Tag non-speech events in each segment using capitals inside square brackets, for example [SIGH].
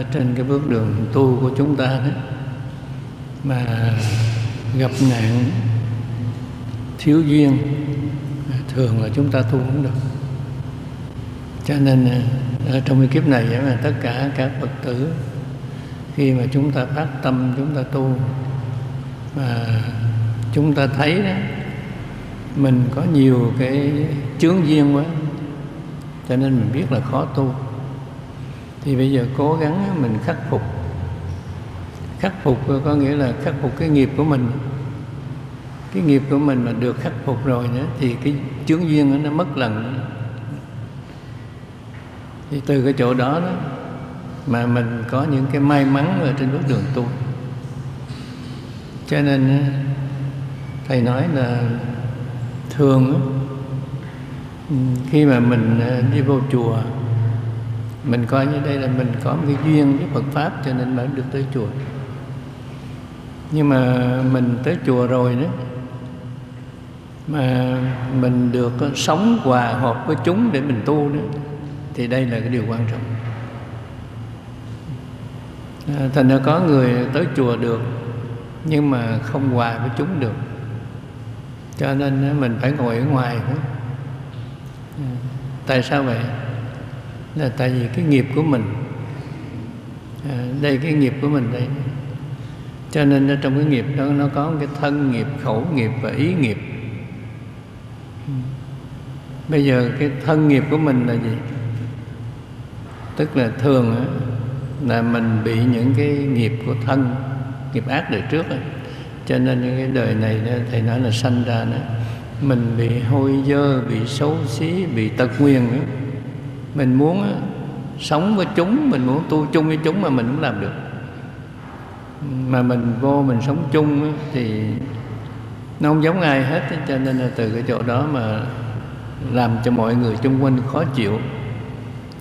ở trên cái bước đường tu của chúng ta đó, mà gặp nạn thiếu duyên à, thường là chúng ta tu không được. Cho nên à, ở trong cái kiếp này mà tất cả các phật tử, khi mà chúng ta phát tâm, chúng ta tu, mà chúng ta thấy đó, mình có nhiều cái chướng duyên quá, cho nên mình biết là khó tu thì bây giờ cố gắng mình khắc phục. Khắc phục có nghĩa là khắc phục cái nghiệp của mình. Cái nghiệp của mình mà được khắc phục rồi nữa thì cái chướng duyên nó mất lần. Thì từ cái chỗ đó đó mà mình có những cái may mắn ở trên bước đường tu. Cho nên thầy nói là thường khi mà mình à, đi vô chùa mình coi như đây là mình có một cái duyên với Phật pháp cho nên mới được tới chùa. Nhưng mà mình tới chùa rồi đó mà mình được sống hòa hợp với chúng để mình tu nữa, thì đây là cái điều quan trọng. À, thành ra có người tới chùa được nhưng mà không hòa với chúng được. Cho nên mình phải ngồi ở ngoài đó. À, tại sao vậy? Là tại vì cái nghiệp của mình à, đây cái nghiệp của mình đây. Cho nên trong cái nghiệp đó nó có cái thân nghiệp khẩu nghiệp và ý nghiệp. Ừ. Bây giờ cái thân nghiệp của mình là gì? Tức là thường là mình bị những cái nghiệp của thân nghiệp ác đời trước cho nên cái đời này thầy nói là sanh ra đó mình bị hôi dơ bị xấu xí bị tật nguyền đó mình muốn ờ, sống với chúng mình muốn tu chung với chúng mà mình không làm được. Mà mình vô mình sống chung thì nó không giống ai hết cho nên là từ cái chỗ đó mà làm cho mọi người chung quanh khó chịu.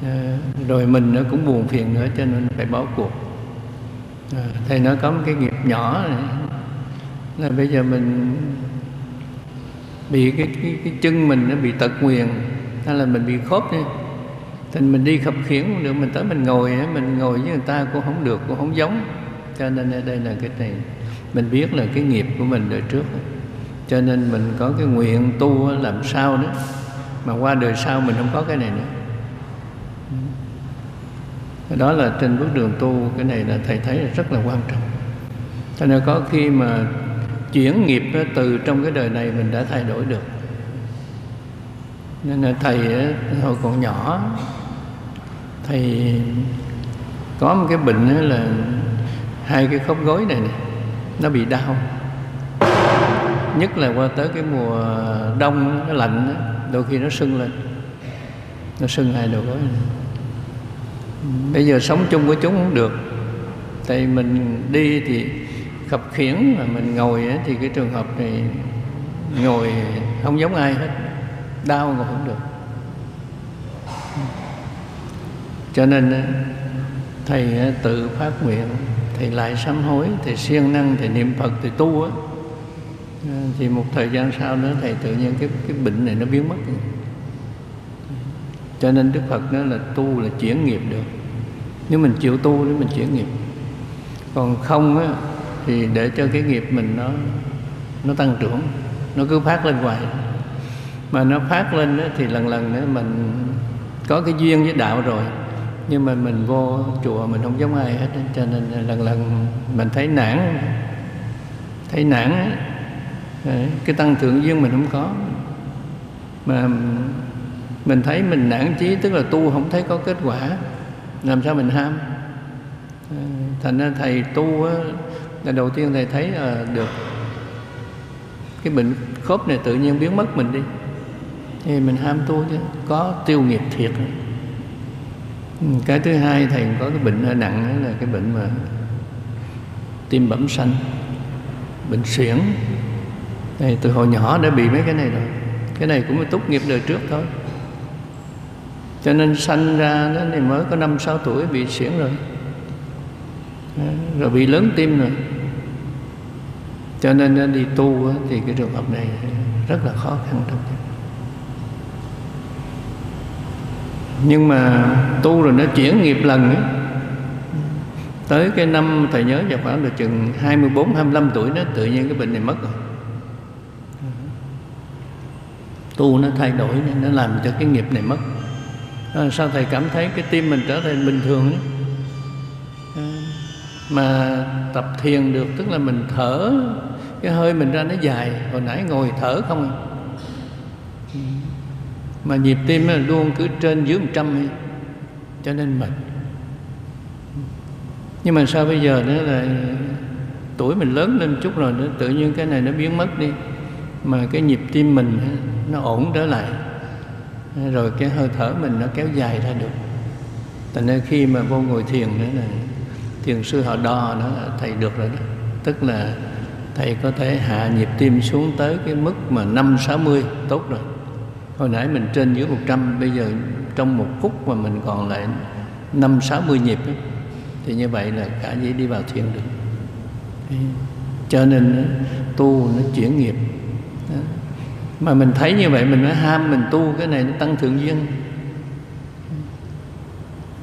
À, rồi mình nó cũng buồn phiền nữa cho nên phải bỏ cuộc. Ờ, à, thầy nói có một cái nghiệp nhỏ này. Là bây giờ mình bị cái, cái, cái chân mình nó bị tật nguyền hay là mình bị khớp đi thì mình đi khập khiễng cũng được, mình tới mình ngồi mình ngồi với người ta cũng không được, cũng không giống. Cho nên ở đây là cái này, mình biết là cái nghiệp của mình đời trước cho nên mình có cái nguyện tu làm sao đó, mà qua đời sau mình không có cái này nữa. Đó là trên bước đường tu, cái này là thầy thấy là rất là quan trọng. Cho nên có khi mà chuyển nghiệp từ trong cái đời này mình đã thay đổi được. Nên là thầy hồi còn nhỏ thì có một cái bệnh là hai cái khớp gối này, này nó bị đau. Nhất là qua tới cái mùa đông nó lạnh đôi khi nó sưng lên. Nó sưng hai đầu gối này. bây giờ sống chung với chúng không được. Tại mình đi thì khập khiển mà mình ngồi thì cái trường hợp này ngồi không giống ai hết. Đau ngồi không được cho nên thầy tự phát nguyện thầy lại sám hối thầy siêng năng thầy niệm phật thầy tu á. Ờ, thì một thời gian sau nữa thầy tự nhiên cái cái bệnh này nó biến mất. Cho nên đức phật nói là tu là chuyển nghiệp được. Nếu mình chịu tu thì mình chuyển nghiệp. Còn không á thì để cho cái nghiệp mình nó nó tăng trưởng nó cứ phát lên hoài. Mà nó phát lên đó, thì lần lần nữa mình có cái duyên với đạo rồi nhưng mà mình vô chùa mình không giống ai hết, cho nên lần lần mình thấy nản thấy nản cái tăng thượng duyên mình không có. Mà mình thấy mình nản chí, tức là tu không thấy có kết quả, làm sao mình ham? Thành ra thầy tu là đầu tiên thầy thấy là được cái bệnh khớp này tự nhiên biến mất mình đi. Thì mình ham tu chứ, có tiêu nghiệp thiệt. Ừ, cái thứ hai thầy có cái bệnh hơi nặng là cái bệnh mà tim bẩm xanh bệnh xuyển này, từ hồi nhỏ đã bị mấy cái này rồi. Cái này cũng là tốt nghiệp đời trước thôi. Cho nên sanh ra nó thì mới có năm sáu tuổi bị xuyển rồi. Rồi bị lớn tim rồi. Cho nên đi tu thì cái trường hợp này rất là khó khăn trong tim nhưng mà tu rồi nó chuyển nghiệp lần ấy, tới cái năm thầy nhớ vào khoảng được chừng 24 25 tuổi nó tự nhiên cái bệnh này mất rồi. Tu nó thay đổi nó làm cho cái nghiệp này mất. À, sao thầy cảm thấy cái tim mình trở thành bình thường ấy? À, mà tập thiền được tức là mình thở cái hơi mình ra nó dài. Hồi nãy ngồi thở không à. Ừ mà nhịp tim nó luôn cứ trên dưới 100 cho nên mệt. Nhưng mà sao bây giờ nữa là tuổi mình lớn lên chút rồi nữa, tự nhiên cái này nó biến mất đi. Mà cái nhịp tim mình nó ổn trở lại. Rồi cái hơi thở mình nó kéo dài ra được. Thành nên khi mà vô ngồi thiền nữa là thiền sư họ đo nó thầy được rồi đó. Tức là thầy có thể hạ nhịp tim xuống tới cái mức mà năm sáu mươi tốt rồi hồi nãy mình trên dưới một trăm bây giờ trong một phút mà mình còn lại năm sáu mươi nhịp ấy, thì như vậy là cả dĩ đi vào thiền được. Cho nên tu nó chuyển nghiệp. Mà mình thấy như vậy mình mới ham mình tu cái này nó tăng thượng duyên.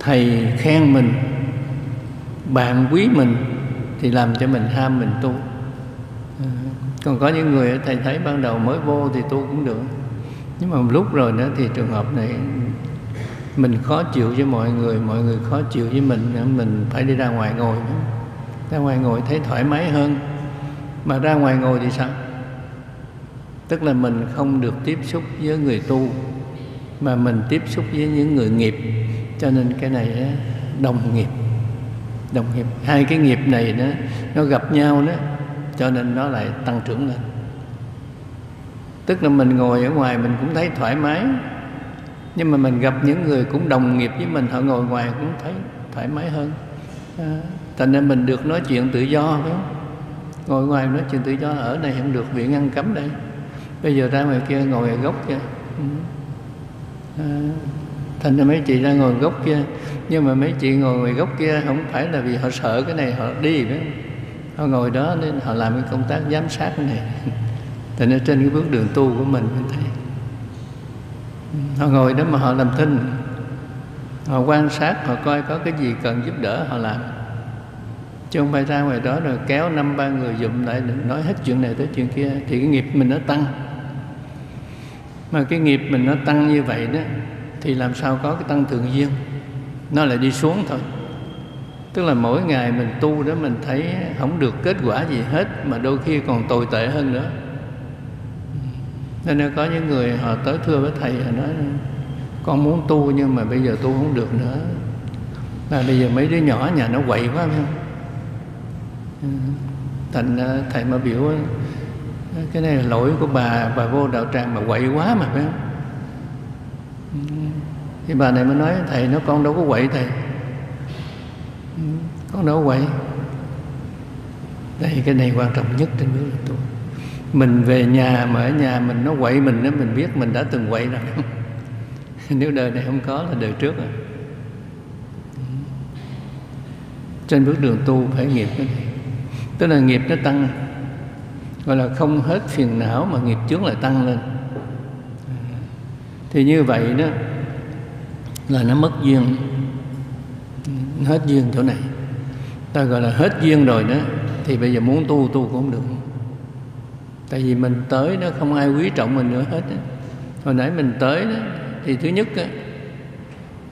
Thầy khen mình bạn quý mình thì làm cho mình ham mình tu. Ờ, còn có những người thầy thấy ban đầu mới vô thì tu cũng được nhưng mà một lúc rồi nữa thì trường hợp này, mình khó chịu với mọi người mọi người khó chịu với mình mình phải đi ra ngoài ngồi ra ngoài ngồi thấy thoải mái hơn. Mà ra ngoài ngồi thì sao? Tức là mình không được tiếp xúc với người tu, mà mình tiếp xúc với những người nghiệp. Cho nên cái này đồng nghiệp. Đồng nghiệp. Hai cái nghiệp này đó, nó gặp nhau đó, cho nên nó lại tăng trưởng lên tức là mình ngồi ở ngoài mình cũng thấy thoải mái. Nhưng mà mình gặp những người cũng đồng nghiệp với mình họ ngồi ngoài cũng thấy thoải mái hơn. À, thành nên mình được nói chuyện tự do phải không? Ngồi ngoài nói chuyện tự do ở này không được bị ngăn cấm đây. Bây giờ ra ngoài kia ngồi ở gốc kia. Ừ. À, thành ra mấy chị ra ngồi gốc kia nhưng mà mấy chị ngồi ngoài gốc kia không phải là vì họ sợ cái này họ đi nữa họ ngồi đó nên họ làm cái công tác giám sát cái này. [LAUGHS] thành ra trên cái bước đường tu của mình mình thấy. Họ ngồi đó mà họ làm thinh. Họ quan sát, họ coi có cái gì cần giúp đỡ, họ làm. Chứ không phải ra ngoài đó rồi kéo năm, ba người dụm lại, nói hết chuyện này tới chuyện kia, thì cái nghiệp mình nó tăng. Mà cái nghiệp mình nó tăng như vậy đó, thì làm sao có cái tăng thường duyên? Nó lại đi xuống thôi. Tức là mỗi ngày mình tu đó, mình thấy không được kết quả gì hết, mà đôi khi còn tồi tệ hơn nữa nên có những người họ tới thưa với thầy, họ nói, con muốn tu nhưng mà bây giờ tu không được nữa. Là bây giờ mấy đứa nhỏ nhà nó quậy quá không? Ừ. Thành ờ, thầy mà biểu ờ, cái này là lỗi của bà bà vô đạo tràng mà quậy quá mà, phải không? Ừ. Thì bà này mới nói, thầy nó con đâu có quậy thầy. Ừ, con đâu có quậy. Đây, cái này quan trọng nhất trên bước tu mình về nhà mà ở nhà mình nó quậy mình đó mình biết mình đã từng quậy rồi. [LAUGHS] Nếu đời này không có là đời trước rồi. Trên bước đường tu phải nghiệp cái này. Tức là nghiệp nó tăng, gọi là không hết phiền não mà nghiệp chướng lại tăng lên. Thì như vậy đó là nó mất duyên. Hết duyên chỗ này. Ta gọi là hết duyên rồi đó, thì bây giờ muốn tu tu cũng không được tại vì mình tới đó không ai quý trọng mình nữa hết hồi nãy mình tới đó thì thứ nhất đó,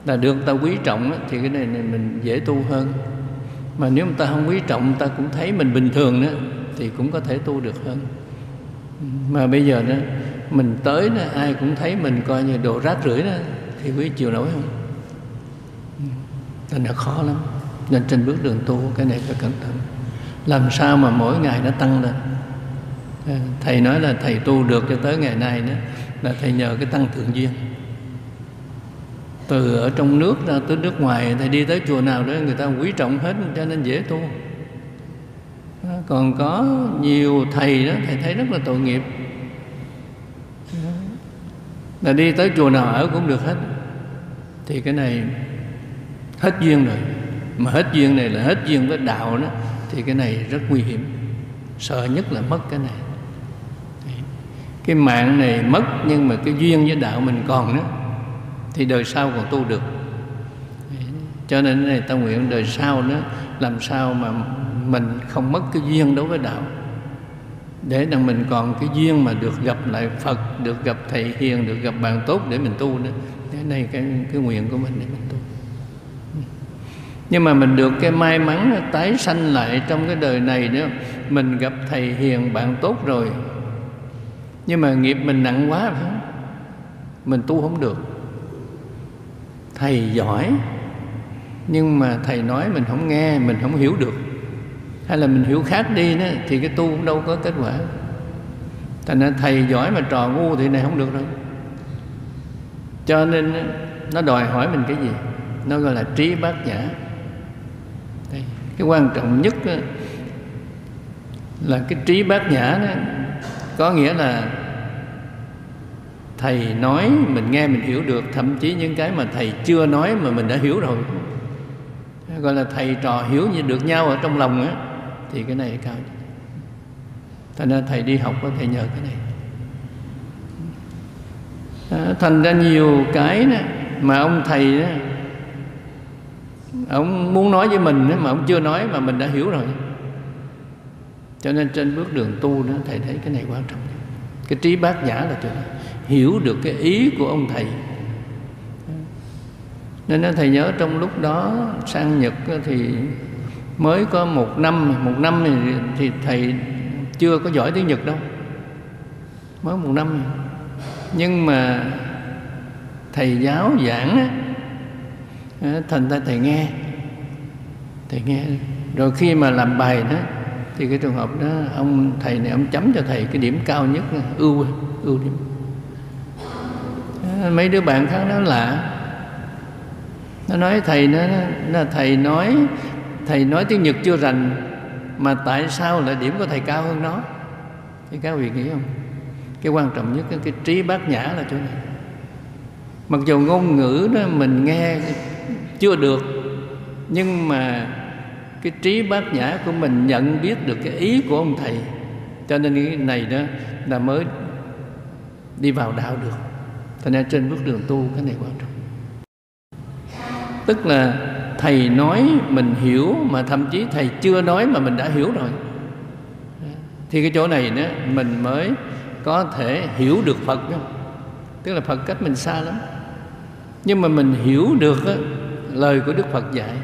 là được ta quý trọng đó, thì cái này, này mình dễ tu hơn. Mà nếu mà ta không quý trọng ta cũng thấy mình bình thường đó thì cũng có thể tu được hơn. Mà bây giờ đó mình tới đó ai cũng thấy mình coi như đồ rác rưởi đó thì quý chịu nổi không? Nên là khó lắm. Nên trên bước đường tu cái này phải cẩn thận. Làm sao mà mỗi ngày nó tăng lên? Ờ, thầy nói là thầy tu được cho tới ngày nay đó, là thầy nhờ cái tăng thượng duyên. Từ ở trong nước ra tới nước ngoài, thầy đi tới chùa nào đó, người ta quý trọng hết, cho nên dễ tu. Ờ, còn có nhiều thầy đó, thầy thấy rất là tội nghiệp. Là đi tới chùa nào ở cũng được hết. Thì cái này hết duyên rồi. Mà hết duyên này là hết duyên với đạo đó, thì cái này rất nguy hiểm. Sợ nhất là mất cái này cái mạng này mất, nhưng mà cái duyên với đạo mình còn đó thì đời sau còn tu được. Cho nên này ta nguyện đời sau đó, làm sao mà mình không mất cái duyên đối với đạo. Để rằng mình còn cái duyên mà được gặp lại Phật, được gặp thầy hiền, được gặp bạn tốt để mình tu nữa. Cái này cái cái nguyện của mình để mình tu. Nhưng mà mình được cái may mắn, tái sanh lại trong cái đời này nữa. Mình gặp thầy hiền, bạn tốt rồi nhưng mà nghiệp mình nặng quá phải không? Mình tu không được. Thầy giỏi, nhưng mà thầy nói mình không nghe, mình không hiểu được. Hay là mình hiểu khác đi nữa, thì cái tu cũng đâu có kết quả. Thành ra thầy giỏi mà trò ngu thì này không được đâu. Cho nên nó đòi hỏi mình cái gì? Nó gọi là trí bát nhã. Cái quan trọng nhất là cái trí bát nhã đó có nghĩa là thầy nói mình nghe mình hiểu được thậm chí những cái mà thầy chưa nói mà mình đã hiểu rồi. Gọi là thầy trò hiểu như được nhau ở trong lòng á thì cái này cao. Thành ra thầy đi học có thể nhờ cái này. À, thành ra nhiều cái đó, mà ông thầy đó, ông muốn nói với mình đó, mà ông chưa nói mà mình đã hiểu rồi cho nên trên bước đường tu đó thầy thấy cái này quan trọng cái trí bát nhã là chỗ đó. Hiểu được cái ý của ông thầy. Nên thầy nhớ trong lúc đó sang Nhật thì mới có một năm một năm thì, thì thầy chưa có giỏi tiếng Nhật đâu. Mới một năm nhưng mà thầy giáo giảng á thành ra thầy nghe. Thầy nghe. Rồi khi mà làm bài đó thì cái trường hợp đó ông thầy này ông chấm cho thầy cái điểm cao nhất ưu ưu điểm. Mấy đứa bạn khác nó lạ. Nó nói thầy nó, nó thầy nói thầy nói tiếng nhật chưa rành mà tại sao lại điểm của thầy cao hơn nó? Thì các vị nghĩ không? Cái quan trọng nhất cái, cái trí bát nhã là chỗ này. Mặc dù ngôn ngữ đó mình nghe chưa được nhưng mà cái trí bát nhã của mình nhận biết được cái ý của ông thầy. Cho nên cái này đó là mới đi vào đạo được. Thành ra trên bước đường tu cái này quan trọng. Tức là thầy nói mình hiểu mà thậm chí thầy chưa nói mà mình đã hiểu rồi. Thì cái chỗ này nữa mình mới có thể hiểu được Phật không? tức là Phật cách mình xa lắm. Nhưng mà mình hiểu được đó, lời của Đức Phật dạy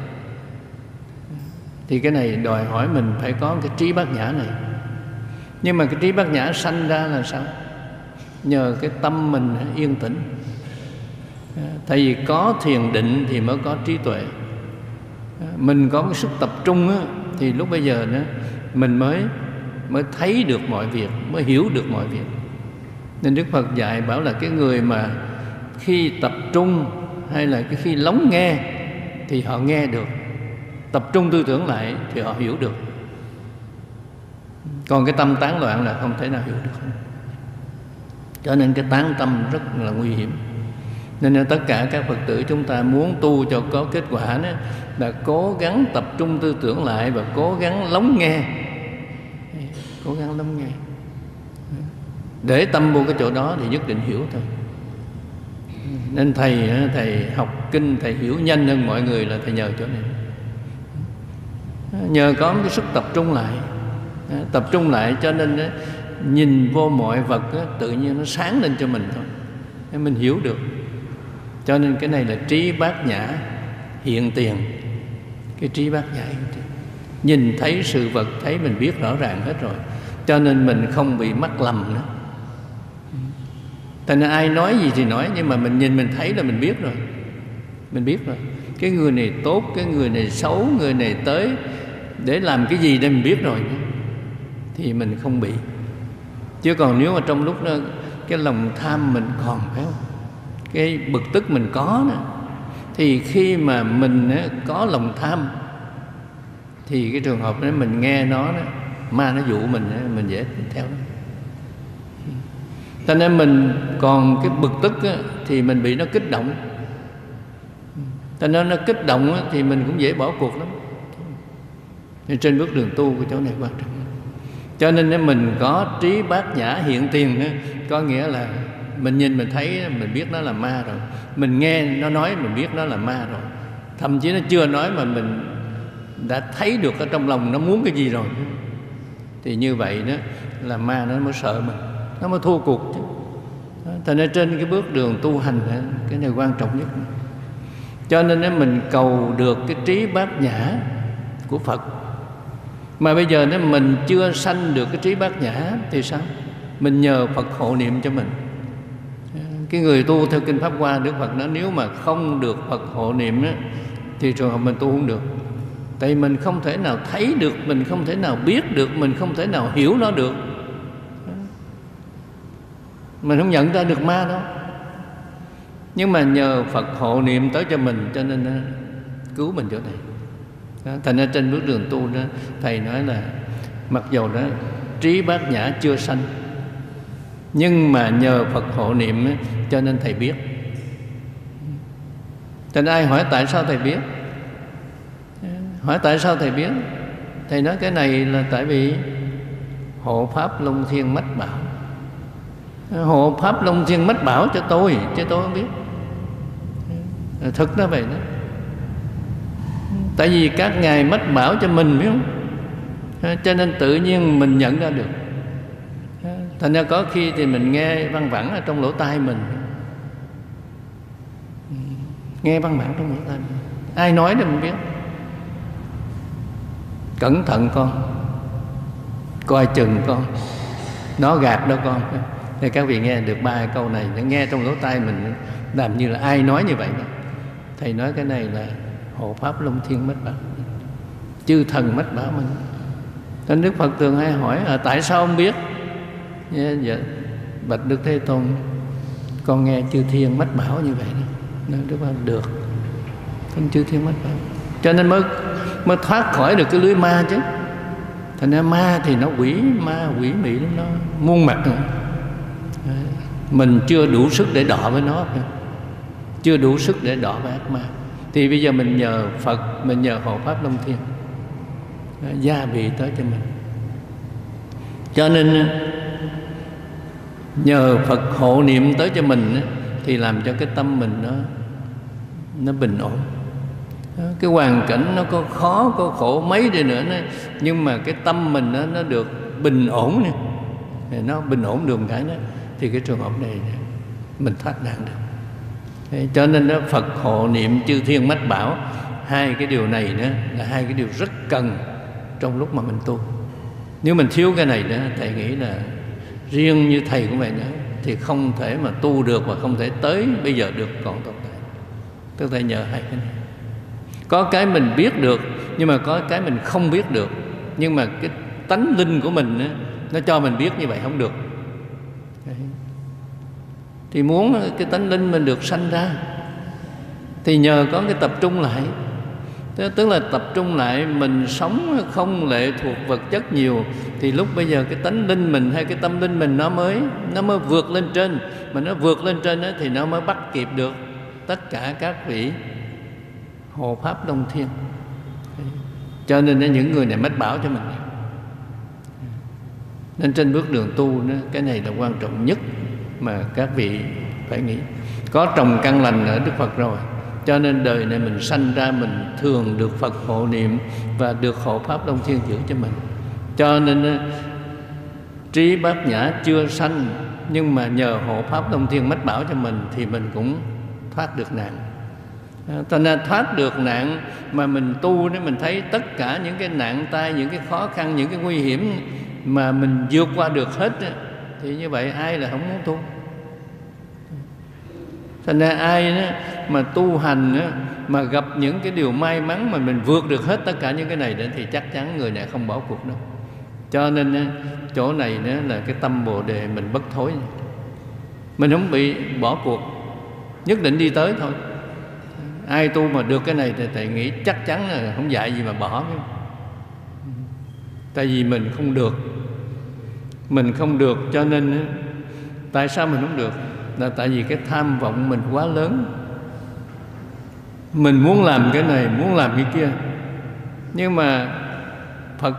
thì cái này đòi hỏi mình phải có cái trí bát nhã này. Nhưng mà cái trí bát nhã sanh ra là sao? Nhờ cái tâm mình yên tĩnh. À, tại vì có thiền định thì mới có trí tuệ. À, mình có cái sức tập trung á, thì lúc bây giờ đó mình mới mới thấy được mọi việc mới hiểu được mọi việc. Nên đức phật dạy bảo là cái người mà khi tập trung hay là cái khi lắng nghe thì họ nghe được tập trung tư tưởng lại thì họ hiểu được. Còn cái tâm tán loạn là không thể nào hiểu được. Cho nên cái tán tâm rất là nguy hiểm. Nên là tất cả các phật tử chúng ta muốn tu cho có kết quả đó là cố gắng tập trung tư tưởng lại và cố gắng lắng nghe. Cố gắng lắng nghe. Để tâm vô cái chỗ đó thì nhất định hiểu thôi. Nên thầy thầy học kinh, thầy hiểu nhanh hơn mọi người là thầy nhờ chỗ này nhờ có cái sức tập trung lại. Ờ, tập trung lại cho nên ờ, nhìn vô mọi vật ờ, tự nhiên nó sáng lên cho mình thôi. Để mình hiểu được. Cho nên cái này là trí bát nhã hiện tiền. Cái trí bát nhã hiện tiền. Nhìn thấy sự vật, thấy mình biết rõ ràng hết rồi. Cho nên mình không bị mắc lầm nữa. Tại nên ai nói gì thì nói, nhưng mà mình nhìn mình thấy là mình biết rồi. Mình biết rồi. Cái người này tốt, cái người này xấu, người này tới để làm cái gì để mình biết rồi thì mình không bị. Chứ còn nếu mà trong lúc đó cái lòng tham mình còn phải không? Cái bực tức mình có nữa, thì khi mà mình có lòng tham thì cái trường hợp đó mình nghe nó đó, ma nó dụ mình mình dễ theo nó cho nên mình còn cái bực tức á, thì mình bị nó kích động. Cho nên nó kích động á, thì mình cũng dễ bỏ cuộc lắm nên trên bước đường tu cái chỗ này quan trọng. Cho nên nếu mình có trí bát nhã hiện tiền có nghĩa là mình nhìn mình thấy mình biết nó là ma rồi. Mình nghe nó nói, mình biết nó là ma rồi. Thậm chí nó chưa nói mà mình đã thấy được ở trong lòng nó muốn cái gì rồi. Thì như vậy đó, là ma nó mới sợ mình. Nó mới thua cuộc chứ. Thành ra trên cái bước đường tu hành cái này quan trọng nhất. Cho nên nếu mình cầu được cái trí bát nhã của phật mà bây giờ nếu mình chưa sanh được cái trí bát nhã thì sao? Mình nhờ phật hộ niệm cho mình. Cái người tu theo kinh pháp hoa đức phật nói nếu mà không được phật hộ niệm á, thì trường hợp mình tu không được. Tại mình không thể nào thấy được mình không thể nào biết được mình không thể nào hiểu nó được. Mình không nhận ra được ma đâu nhưng mà nhờ phật hộ niệm tới cho mình cho nên à, cứu mình chỗ này đó, thành ra trên bước đường tu đó thầy nói là mặc dầu đó trí bát nhã chưa sanh nhưng mà nhờ phật hộ niệm cho nên thầy biết. Thành ai hỏi tại sao thầy biết? Hỏi tại sao thầy biết? Thầy nói cái này là tại vì hộ pháp long thiên mách bảo. Hộ pháp long thiên mách bảo cho tôi chứ tôi không biết. Thực nó vậy đó tại vì các ngài mách bảo cho mình, biết không? Cho nên tự nhiên mình nhận ra được. Thành ra có khi thì mình nghe văn vẳng ở trong lỗ tai mình. Ừ, nghe văn vẳng trong lỗ tai mình. Ai nói thì mình biết. Cẩn thận con. Coi chừng con. Nó gạt đó con. Thì các vị nghe được ba câu này nghe trong lỗ tai mình, làm như là ai nói như vậy đó. Thầy nói cái này là hộ pháp long thiên mất bảo. Chư thần mất bảo mình. Nên đức phật thường hay hỏi à, tại sao ông biết? Yeah, dạ, bạch đức thế tôn con nghe chư thiên mất bảo như vậy đó. Nên đức phật được. Con chư thiên mất bảo. Cho nên mới mới thoát khỏi được cái lưới ma chứ. Thành ra ma thì nó quỷ ma quỷ mị lắm nó muôn mặt rồi mình chưa đủ sức để đọ với nó. Chưa đủ sức để đọ với ác ma thì bây giờ mình nhờ phật mình nhờ hộ pháp long thiên à, gia vị tới cho mình. Cho nên à, nhờ phật hộ niệm tới cho mình à, thì làm cho cái tâm mình nó nó bình ổn. Cái hoàn cảnh nó có khó có khổ mấy đi nữa nó, nhưng mà cái tâm mình nó, nó được bình ổn nè. Nó bình ổn được một cái đó thì cái trường hợp này mình thoát nạn được. Thế cho nên đó Phật hộ niệm chư thiên mách bảo hai cái điều này nữa là hai cái điều rất cần trong lúc mà mình tu. Nếu mình thiếu cái này nữa thầy nghĩ là riêng như thầy của vậy nữa thì không thể mà tu được và không thể tới bây giờ được còn tồn tại. Tức là nhờ hai cái này. Có cái mình biết được nhưng mà có cái mình không biết được nhưng mà cái tánh linh của mình đó, nó cho mình biết như vậy không được thì muốn cái tánh linh mình được sanh ra thì nhờ có cái tập trung lại. Tức là tập trung lại mình sống không lệ thuộc vật chất nhiều thì lúc bây giờ cái tánh linh mình hay cái tâm linh mình nó mới nó mới vượt lên trên. Mà nó vượt lên trên đó, thì nó mới bắt kịp được tất cả các vị hộ pháp đông thiên. Cho nên những người này mách bảo cho mình. Nên trên bước đường tu đó, cái này là quan trọng nhất mà các vị phải nghĩ. Có trồng căn lành ở đức phật rồi, cho nên đời này mình sanh ra mình thường được phật hộ niệm và được hộ pháp đông thiên giữ cho mình. Cho nên trí bát nhã chưa sanh, nhưng mà nhờ hộ pháp đông thiên mách bảo cho mình thì mình cũng thoát được nạn. À, cho nên thoát được nạn mà mình tu để mình thấy tất cả những cái nạn tai, những cái khó khăn, những cái nguy hiểm mà mình vượt qua được hết thì như vậy ai là không muốn tu? Thành ra ai đó mà tu hành đó, mà gặp những cái điều may mắn mà mình vượt được hết tất cả những cái này đó, thì chắc chắn người này không bỏ cuộc đâu. Cho nên chỗ này đó là cái tâm bồ đề mình bất thối. Mình không bị bỏ cuộc nhất định đi tới thôi. Ai tu mà được cái này thì thầy nghĩ chắc chắn là không dạy gì mà bỏ. Tại vì mình không được mình không được, cho nên tại sao mình không được? Là tại vì cái tham vọng mình quá lớn. Mình muốn làm cái này, muốn làm cái kia. Nhưng mà phật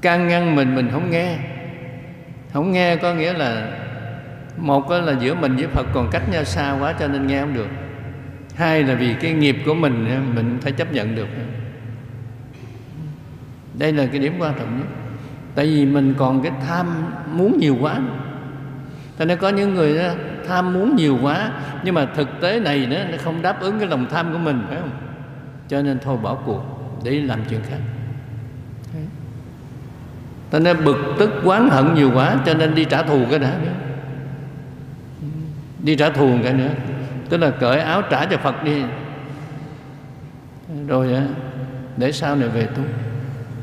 can ngăn mình mình không nghe. Không nghe có nghĩa là một là giữa mình với phật, còn cách nhau xa quá cho nên nghe không được. Hai là vì cái nghiệp của mình mình phải chấp nhận được. Đây là cái điểm quan trọng nhất tại vì mình còn cái tham muốn nhiều quá. Cho nên có những người đó, tham muốn nhiều quá nhưng mà thực tế này nó không đáp ứng cái lòng tham của mình phải không? Cho nên thôi bỏ cuộc để làm chuyện khác. Cho nên bực tức quán hận nhiều quá cho nên đi trả thù cái đã đi trả thù cái nữa. Tức là cởi áo trả cho Phật đi. Rồi để sau này về tu.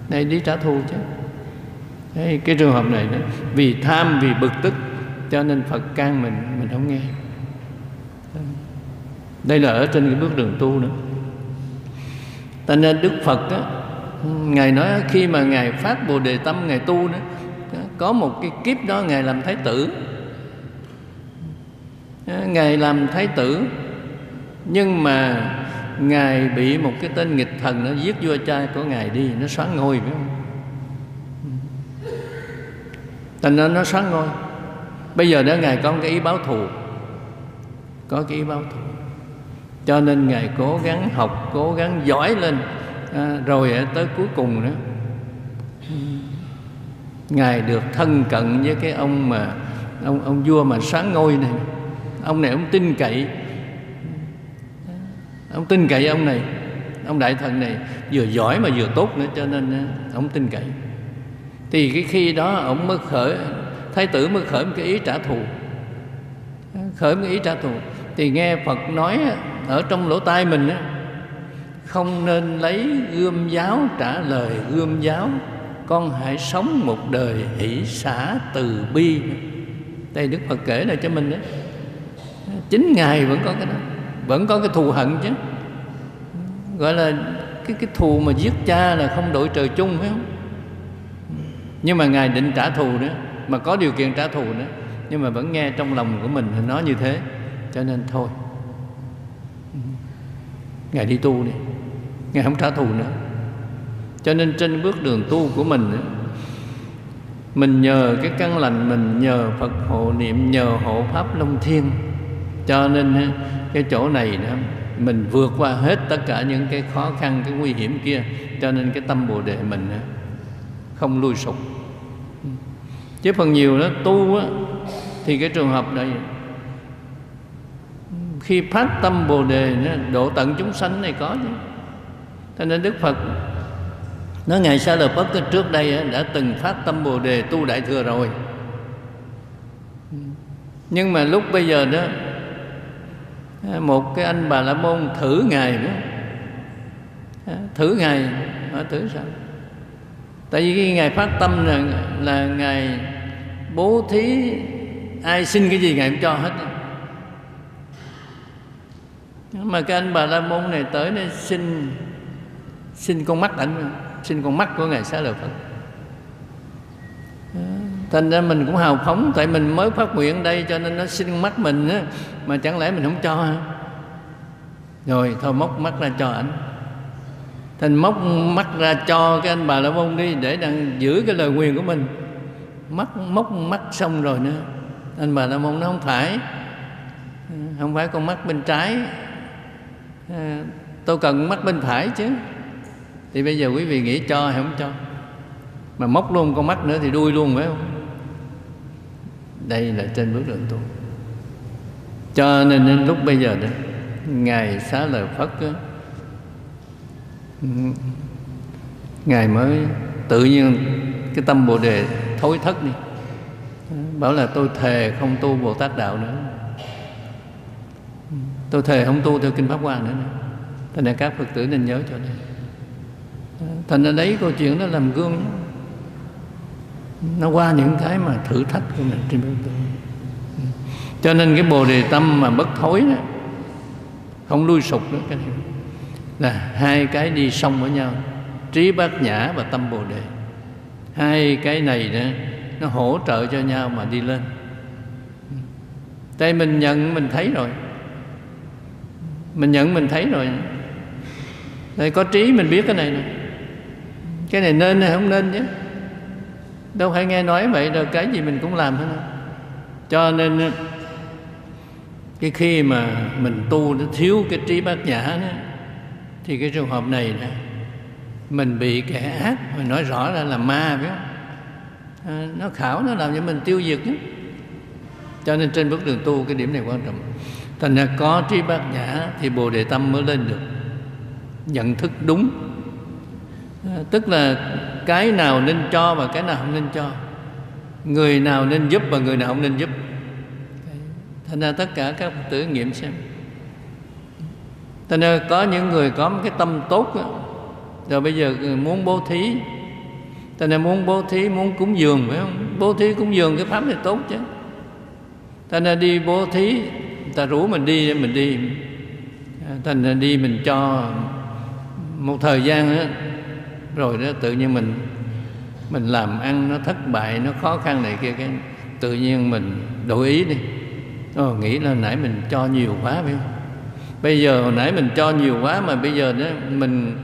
Này đi trả thù chứ Đấy, cái trường hợp này đó vì tham vì bực tức cho nên Phật can mình mình không nghe. Đây là ở trên cái bước đường tu nữa. Cho nên Đức Phật đó, Ngài nói khi mà Ngài phát Bồ Đề Tâm Ngài tu đó Có một cái kiếp đó Ngài làm Thái tử. Ngài làm Thái tử Nhưng mà Ngài bị một cái tên nghịch thần Nó giết vua cha của Ngài đi Nó xóa ngôi phải không? Thành nên nó sáng ngôi. Bây giờ đó Ngài có cái ý báo thù. Có cái ý báo thù. Cho nên Ngài cố gắng học Cố gắng giỏi lên à, Rồi tới cuối cùng đó Ngài được thân cận với cái ông mà Ông ông vua mà sáng ngôi này. Ông này ông tin cậy. Ông tin cậy ông này Ông đại thần này. Vừa giỏi mà vừa tốt nữa Cho nên ông tin cậy. Thì cái khi đó ông mới khởi, thái tử mới khởi một cái ý trả thù. Khởi một cái ý trả thù. Thì nghe phật nói ở trong lỗ tai mình không nên lấy gươm giáo trả lời gươm giáo, con hãy sống một đời hỷ xã từ bi. Đây đức phật kể lại cho mình đấy chính ngài vẫn có cái đó, vẫn có cái thù hận chứ. Gọi là cái cái thù mà giết cha là không đội trời chung, phải không? Nhưng mà ngài định trả thù nữa, mà có điều kiện trả thù nữa, nhưng mà vẫn nghe trong lòng của mình nói như thế. Cho nên thôi. Ngài đi tu đi. Ngài không trả thù nữa. Cho nên trên bước đường tu của mình mình nhờ cái căn lành mình, nhờ phật hộ niệm, nhờ hộ pháp long thiên. Cho nên cái chỗ này đó mình vượt qua hết tất cả những cái khó khăn, cái nguy hiểm kia. Cho nên cái tâm bồ đề mình không lui sụp. Chứ phần nhiều đó tu á, thì cái trường hợp này khi phát tâm bồ đề nó độ tận chúng sanh này có chứ. Cho nên đức phật nói ngày sa lợi phất trước đây đã từng phát tâm bồ đề tu đại thừa rồi. Nhưng mà lúc bây giờ đó một cái anh bà la môn thử ngài đó thử ngài hỏi thử sao? Tại vì cái ngài phát tâm là, là ngài bố thí ai xin cái gì ngài cũng cho hết. Mà cái anh bà la môn này tới đây xin xin con mắt ảnh xin con mắt của ngài xá lợi phật. Thành ra mình cũng hào phóng tại mình mới phát nguyện đây cho nên nó xin con mắt mình á mà chẳng lẽ mình không cho hả? Rồi thôi móc mắt ra cho ảnh thành móc mắt ra cho cái anh bà la môn đi để đang giữ cái lời nguyền của mình. Mắt móc mắt xong rồi nữa. Anh bà la môn nó không phải. Không phải con mắt bên trái. À, tôi cần mắt bên phải chứ. Thì bây giờ quý vị nghĩ cho hay không cho. Mà móc luôn con mắt nữa thì đuôi luôn phải không? Đây là trên bước đường tu. Cho nên đến lúc bây giờ đó ngài xá lời phất đó, ngài mới tự nhiên cái tâm bồ đề thối thất đi. Bảo là tôi thề không tu bồ tát đạo nữa. Tôi thề không tu theo kinh pháp hoa nữa. Thành ra các phật tử nên nhớ cho đây thành ra đấy câu chuyện đó làm gương. Nó qua những cái mà thử thách của mình trên bên tu cho nên cái bồ đề tâm mà bất thối đó, không lui sụp nữa, cái này là hai cái đi song với nhau trí bát nhã và tâm bồ đề. Hai cái này đó, nó hỗ trợ cho nhau mà đi lên. Đây mình nhận mình thấy rồi. Mình nhận mình thấy rồi. Đây có trí mình biết cái này nè. Cái này nên hay không nên chứ đâu phải nghe nói vậy rồi cái gì mình cũng làm hết cho nên cái khi mà mình tu nó thiếu cái trí bát nhã đó thì cái trường hợp này nè mình bị kẻ ác mình nói rõ ra là ma phải không? À, nó khảo nó làm cho mình tiêu diệt chứ cho nên trên bước đường tu cái điểm này quan trọng. Thành ra có trí bát nhã thì bồ đề tâm mới lên được. Nhận thức đúng. À, tức là cái nào nên cho và cái nào không nên cho. Người nào nên giúp và người nào không nên giúp. Thành ra tất cả các Phật tử nghiệm xem cho nên có những người có một cái tâm tốt đó, rồi bây giờ muốn bố thí. Cho nên muốn bố thí muốn cúng dường phải không? Bố thí cúng dường cái pháp này tốt chứ. Cho nên đi bố thí ta rủ mình đi mình đi. À, Thành ra đi mình cho một thời gian đó, rồi đó tự nhiên mình mình làm ăn nó thất bại nó khó khăn này kia cái tự nhiên mình đổi ý đi. Ồ, nghĩ là nãy mình cho nhiều quá phải không? Bây giờ hồi nãy mình cho nhiều quá mà bây giờ đó, mình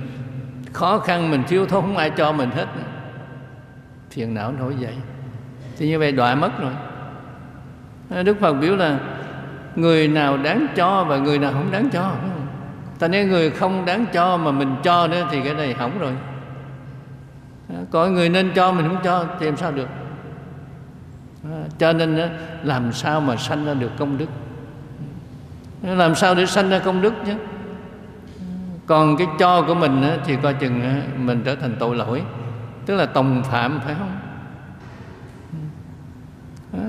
khó khăn, mình thiếu thốn, không ai cho mình hết. Phiền não nổi dậy. Thì như vậy đọa mất rồi. Đức phật biểu là người nào đáng cho và người nào không đáng cho ta nếu người không đáng cho mà mình cho nữa thì cái này hỏng rồi. Có người nên cho mình không cho thì làm sao được? Cho nên làm sao mà sanh ra được công đức? Làm sao để sanh ra công đức chứ? Còn cái cho của mình thì coi chừng mình trở thành tội lỗi. Tức là tòng phạm phải không?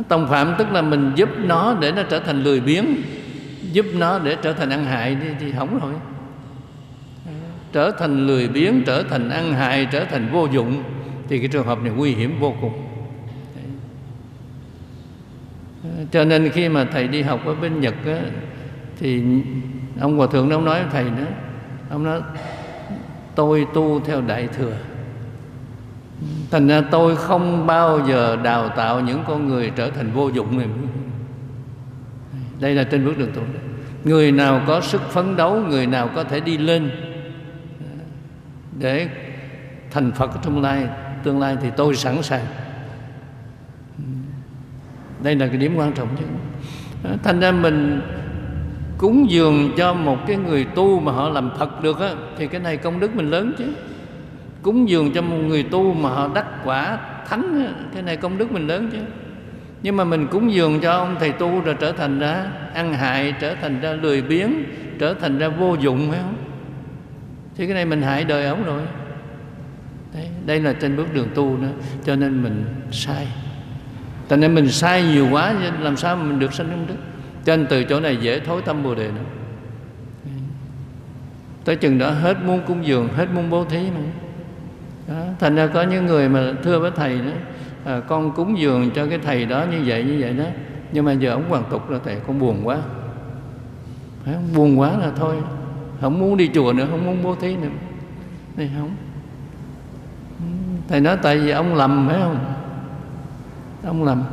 Tòng phạm tức là mình giúp nó để nó trở thành lười biếng giúp nó để trở thành ăn hại thì, thì hỏng rồi. Trở thành lười biếng trở thành ăn hại trở thành vô dụng thì cái trường hợp này nguy hiểm vô cùng. Cho nên khi mà thầy đi học ở bên Nhật á, thì ông hòa thượng ông nói với thầy nữa. Ông nói, tôi tu theo đại thừa. Thành ra tôi không bao giờ đào tạo những con người trở thành vô dụng này. Đây là trên bước đường tu. Người nào có sức phấn đấu, người nào có thể đi lên để thành phật trong lai, tương lai thì tôi sẵn sàng. Đây là cái điểm quan trọng nhất. Thành ra mình cúng dường cho một cái người tu mà họ làm Phật được á, thì cái này công đức mình lớn chứ. Cúng dường cho một người tu mà họ đắc quả thánh á, cái này công đức mình lớn chứ. Nhưng mà mình cúng dường cho ông thầy tu rồi trở thành ra ăn hại trở thành ra lười biếng trở thành ra vô dụng phải không? Thì cái này mình hại đời ổng rồi. Đây, đây là trên bước đường tu nữa cho nên mình sai. Cho nên mình sai nhiều quá làm sao mình được sanh công đức? Cho nên từ chỗ này dễ thối tâm bồ đề nữa. Tới chừng đó hết muốn cúng dường hết muốn bố thí nữa. Đó. thành ra có những người mà thưa với thầy đó à, con cúng dường cho cái thầy đó như vậy như vậy đó nhưng mà giờ ông hoàn tục là thầy con buồn quá. Phải không? buồn quá là thôi không muốn đi chùa nữa không muốn bố thí nữa. Này không. Thầy nói tại vì ông lầm phải không? Ông lầm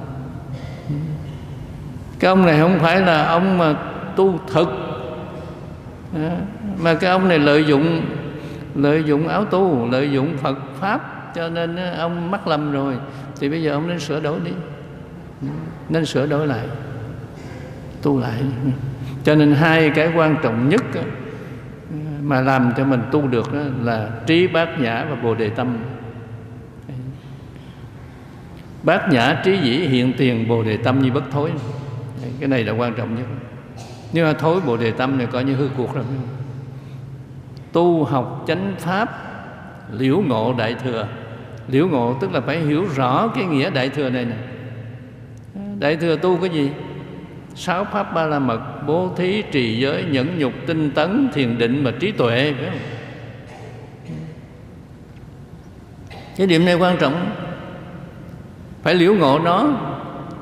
cái ông này không phải là ông mà tu thực. Mà cái ông này lợi dụng lợi dụng áo tu, lợi dụng phật pháp, cho nên ông mắc lầm rồi. Thì bây giờ ông nên sửa đổi đi. Ừ, nên sửa đổi lại. Tu lại. Cho nên hai cái quan trọng nhất mà làm cho mình tu được là trí bát nhã và bồ đề tâm. Bát nhã trí dĩ hiện tiền, bồ đề tâm như bất thối cái này là quan trọng nhất. Nhưng mà thối bồ đề tâm này coi như hư cuộc rồi. Tu học chánh pháp, liễu ngộ đại thừa. Liễu ngộ tức là phải hiểu rõ cái nghĩa đại thừa này nè. Đại thừa tu cái gì? Sáu pháp ba la mật, bố thí, trì giới, nhẫn nhục, tinh tấn, thiền định và trí tuệ, phải không? Cái điểm này quan trọng. Phải liễu ngộ nó,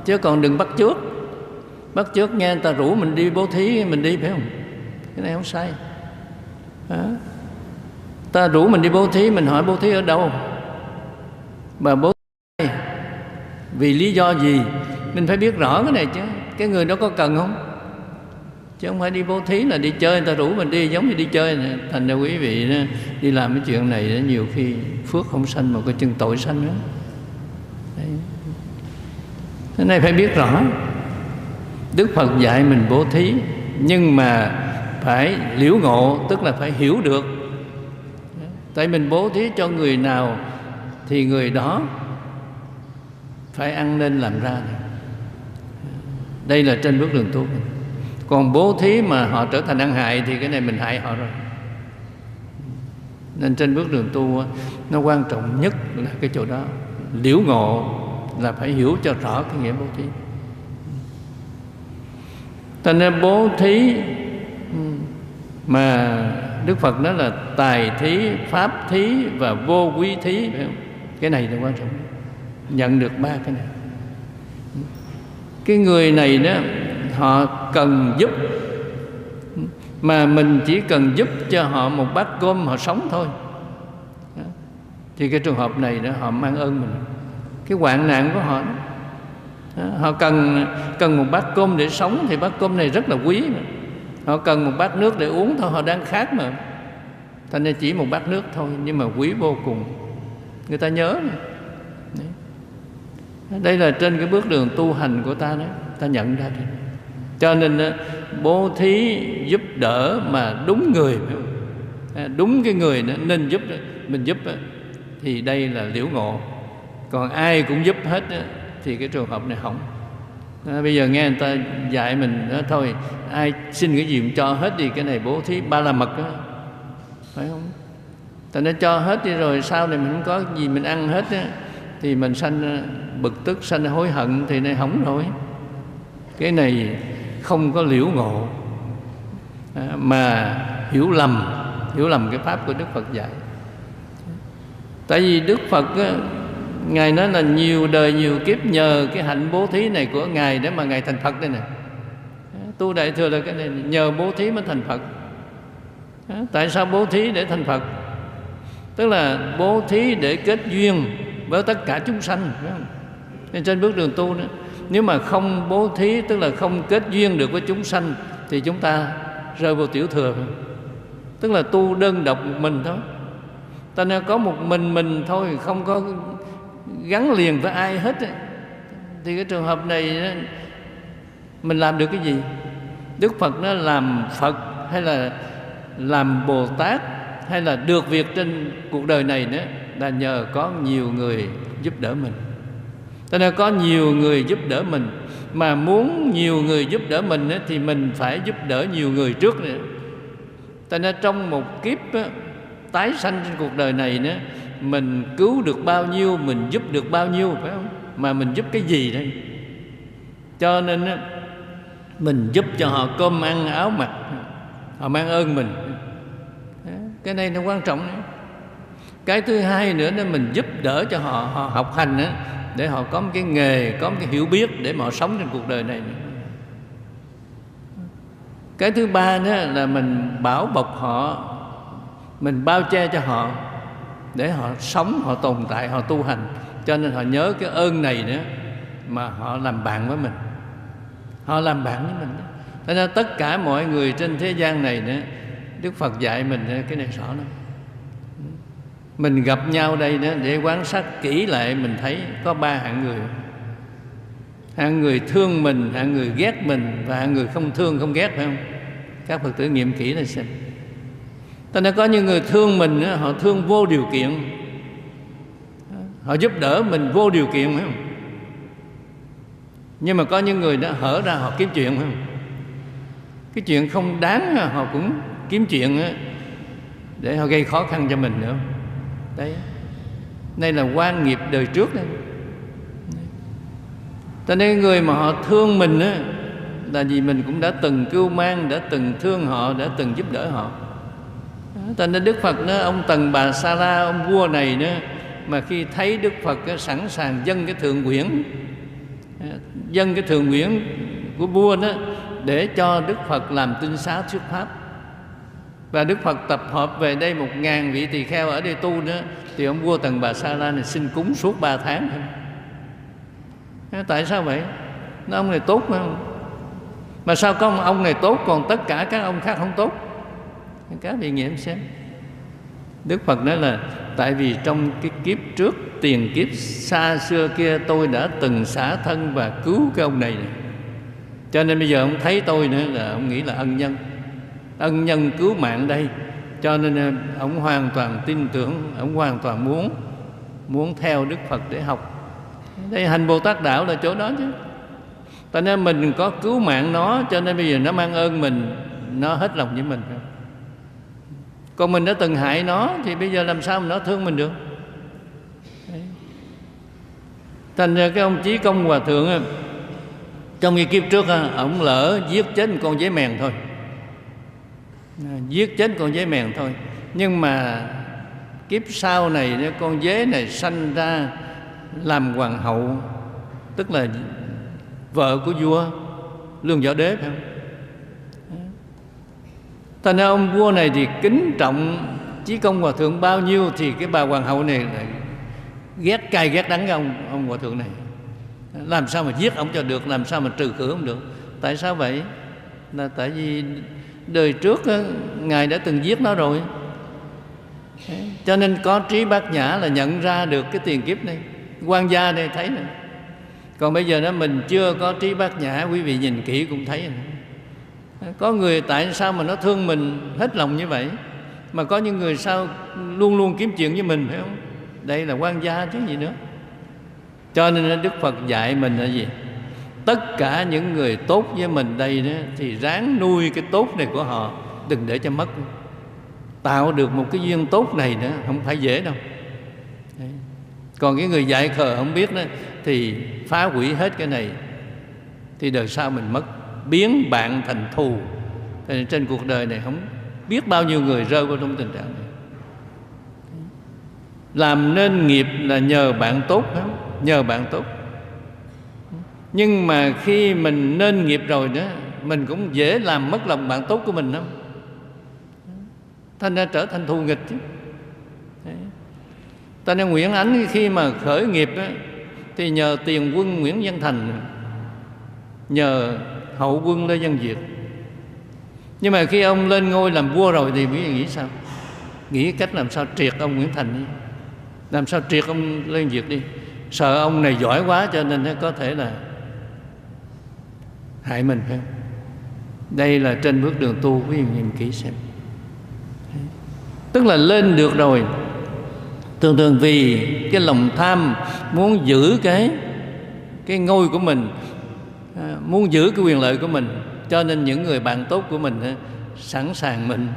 chứ còn đừng bắt trước bắt chước nghe người ta rủ mình đi bố thí mình đi phải không? Cái này không sai. À. ta rủ mình đi bố thí mình hỏi bố thí ở đâu? Mà bố thí vì lý do gì? Mình phải biết rõ cái này chứ. Cái người đó có cần không? Chứ không phải đi bố thí là đi chơi người ta rủ mình đi giống như đi chơi này. thành ra quý vị đó, đi làm cái chuyện này đó, nhiều khi phước không sanh mà có chân tội sanh nữa. Đấy. cái này phải biết rõ. Đức Phật dạy mình bố thí, nhưng mà phải liễu ngộ, tức là phải hiểu được. Tại mình bố thí cho người nào thì người đó phải ăn nên làm ra đây là trên bước đường tu. Còn bố thí mà họ trở thành ăn hại thì cái này mình hại họ rồi. Nên trên bước đường tu nó quan trọng nhất là cái chỗ đó. Liễu ngộ là phải hiểu cho rõ cái nghĩa bố thí cho nên bố thí. Mà Đức Phật nói là tài thí, pháp thí và vô quý thí Cái này là quan trọng. Nhận được ba cái này. Cái người này đó Họ cần giúp. Mà mình chỉ cần giúp cho họ một bát cơm họ sống thôi. Thì cái trường hợp này đó họ mang ơn mình. Cái hoạn nạn của họ đó họ cần cần một bát cơm để sống thì bát cơm này rất là quý mà. Họ cần một bát nước để uống thôi họ đang khát mà. Thành ra chỉ một bát nước thôi nhưng mà quý vô cùng. Người ta nhớ mà. đây là trên cái bước đường tu hành của ta đấy ta nhận ra đi cho nên bố thí giúp đỡ mà đúng người à, đúng cái người đó, nên giúp mình giúp thì đây là liễu ngộ. Còn ai cũng giúp hết thì cái trường hợp này hỏng. À, bây giờ nghe người ta dạy mình đó, thôi ai xin cái gì cũng cho hết đi cái này bố thí ba la mật đó. Phải không? Ta nó cho hết đi rồi sau này mình không có gì mình ăn hết á thì mình sanh ờ, bực tức sanh hối hận thì này hỏng rồi. Cái này không có liễu ngộ. À, mà hiểu lầm hiểu lầm cái pháp của đức phật dạy. Tại vì đức phật á, ngài nói là nhiều đời nhiều kiếp nhờ cái hạnh bố thí này của ngài để mà ngài thành phật đây nè tu đại thừa là cái này, nhờ bố thí mới thành phật. Tại sao bố thí để thành phật? Tức là bố thí để kết duyên với tất cả chúng sanh, phải không? nên trên bước đường tu đó, nếu mà không bố thí, tức là không kết duyên được với chúng sanh, thì chúng ta rơi vào tiểu thừa tức là tu đơn độc một mình thôi. Ta nên có một mình mình thôi, không có gắn liền với ai hết thì cái trường hợp này mình làm được cái gì? Đức phật nó làm phật hay là làm bồ tát hay là được việc trên cuộc đời này nữa, là nhờ có nhiều người giúp đỡ mình. Cho nên có nhiều người giúp đỡ mình, mà muốn nhiều người giúp đỡ mình thì mình phải giúp đỡ nhiều người trước nữa. Cho nên trong một kiếp tái sanh trên cuộc đời này nữa mình cứu được bao nhiêu mình giúp được bao nhiêu phải không? Mà mình giúp cái gì đây? Cho nên á, mình giúp cho họ cơm ăn áo mặc. Họ mang ơn mình. Cái này nó quan trọng đấy. cái thứ hai nữa là mình giúp đỡ cho họ họ học hành nữa để họ có một cái nghề có một cái hiểu biết để mà họ sống trên cuộc đời này. Cái thứ ba nữa là mình bảo bọc họ mình bao che cho họ để họ sống, họ tồn tại, họ tu hành. Cho nên họ nhớ cái ơn này nữa mà họ làm bạn với mình. Họ làm bạn với mình cho nên tất cả mọi người trên thế gian này nữa, đức phật dạy mình cái này rõ lắm. Mình gặp nhau đây nữa để quan sát kỹ lại, mình thấy có ba hạng người. Hạng người thương mình, hạng người ghét mình và hạng người không thương, không ghét phải không? Các phật tử nghiệm kỹ là xem ta ra có những người thương mình họ thương vô điều kiện. Họ giúp đỡ mình vô điều kiện, phải không? Nhưng mà có những người đã hở ra họ kiếm chuyện, phải không? Cái chuyện không đáng họ cũng kiếm chuyện để họ gây khó khăn cho mình nữa. Đấy. Đây là quan nghiệp đời trước đấy cho nên người mà họ thương mình á, là vì mình cũng đã từng cưu mang, đã từng thương họ, đã từng giúp đỡ họ cho nên đức phật đó ông tần bà sa la ông vua này nữa mà khi thấy đức phật đó, sẵn sàng dâng cái thượng quyển à, dâng cái thượng quyển của vua đó để cho đức phật làm tinh xá thuyết pháp. Và đức phật tập hợp về đây một ngàn vị tỳ kheo ở đây tu nữa thì ông vua tần bà sa la này xin cúng suốt ba tháng. Thôi tại sao vậy? Nó ông này tốt mà không mà sao có ông này tốt còn tất cả các ông khác không tốt? Các vị nghiệm xem. Đức Phật nói là, Tại vì trong cái kiếp trước, Tiền kiếp xa xưa kia, tôi đã từng xả thân Và cứu cái ông này cho nên bây giờ ông thấy tôi nữa là ông nghĩ là ân nhân. Ân nhân cứu mạng đây. Cho nên ờ, ông hoàn toàn tin tưởng, ông hoàn toàn muốn muốn theo đức phật để học. Đây hành bồ tát đạo là chỗ đó chứ. Cho nên mình có cứu mạng nó, cho nên bây giờ nó mang ơn mình, nó hết lòng với mình còn mình đã từng hại nó, thì bây giờ làm sao mà nó thương mình được? Thành ra cái ông chí công hòa thượng trong cái kiếp trước ông lỡ giết chết con giấy mèn thôi. À, giết chết con giấy mèn thôi. Nhưng mà kiếp sau này con dế này sanh ra làm hoàng hậu, tức là vợ của vua lương võ đế phải không? Thành ra ông vua này thì kính trọng chí công hòa thượng bao nhiêu thì cái bà hoàng hậu này lại ghét cay ghét đắng cái ông ông hòa thượng này. Làm sao mà giết ông cho được làm sao mà trừ khử ông được? Tại sao vậy? Là tại vì đời trước á, ngài đã từng giết nó rồi. Cho nên có trí bát nhã là nhận ra được cái tiền kiếp này. Quan gia đây thấy này còn bây giờ đó mình chưa có trí bát nhã quý vị nhìn kỹ cũng thấy này có người tại sao mà nó thương mình hết lòng như vậy? Mà có những người sao luôn luôn kiếm chuyện với mình, phải không? Đây là quan gia chứ gì nữa. Cho nên đức phật dạy mình là gì? Tất cả những người tốt với mình đây đó, thì ráng nuôi cái tốt này của họ, đừng để cho mất. Tạo được một cái duyên tốt này nữa không phải dễ đâu. Đấy. còn cái người dạy khờ không biết đó, thì phá hủy hết cái này, thì đời sau mình mất biến bạn thành thù. Thì trên cuộc đời này không biết bao nhiêu người rơi vào trong tình trạng này. Làm nên nghiệp là nhờ bạn tốt không nhờ bạn tốt. Nhưng mà khi mình nên nghiệp rồi đó mình cũng dễ làm mất lòng bạn tốt của mình lắm. Thành ra trở thành thù nghịch chứ. Ta nên Nguyễn Ánh khi mà khởi nghiệp đó, thì nhờ tiền quân Nguyễn Văn Thành nhờ hậu quân Lê Văn Việt. Nhưng mà khi ông lên ngôi làm vua rồi thì quý vị nghĩ sao? Nghĩ cách làm sao triệt ông Nguyễn Thành đi. Làm sao triệt ông Lê Văn Việt đi. Sợ ông này giỏi quá cho nên nó có thể là hại mình, phải không? Đây là trên bước đường tu, quý vị nhìn kỹ xem. Tức là lên được rồi. Thường thường vì cái lòng tham muốn giữ cái cái ngôi của mình à, muốn giữ cái quyền lợi của mình cho nên những người bạn tốt của mình sẵn sàng mình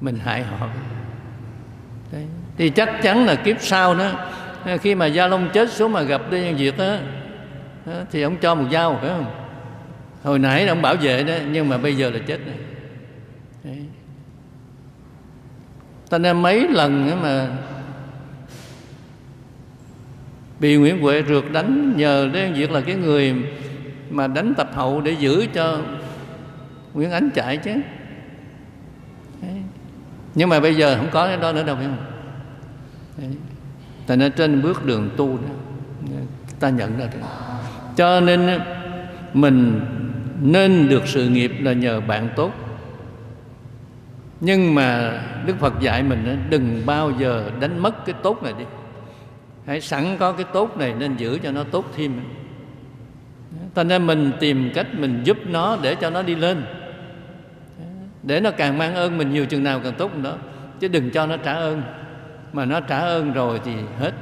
mình hại họ Đấy. thì chắc chắn là kiếp sau đó ờ, khi mà gia long chết xuống mà gặp đi nhân việt đó thì ông cho một dao phải không hồi nãy ông bảo vệ đó nhưng mà bây giờ là chết này, Đấy. ta nên mấy lần mà bị Nguyễn Huệ rượt đánh nhờ đến Việt là cái người mà đánh tập hậu để giữ cho Nguyễn Ánh chạy chứ. Đấy. nhưng mà bây giờ không có cái đó nữa đâu, phải không? Đấy. nên trên bước đường tu đó, ta nhận ra được. Cho nên mình nên được sự nghiệp là nhờ bạn tốt. Nhưng mà Đức Phật dạy mình đừng bao giờ đánh mất cái tốt này đi hãy sẵn có cái tốt này nên giữ cho nó tốt thêm. Thành ra mình tìm cách mình giúp nó để cho nó đi lên. Để nó càng mang ơn mình nhiều chừng nào càng tốt đó. Chứ đừng cho nó trả ơn. Mà nó trả ơn rồi thì hết.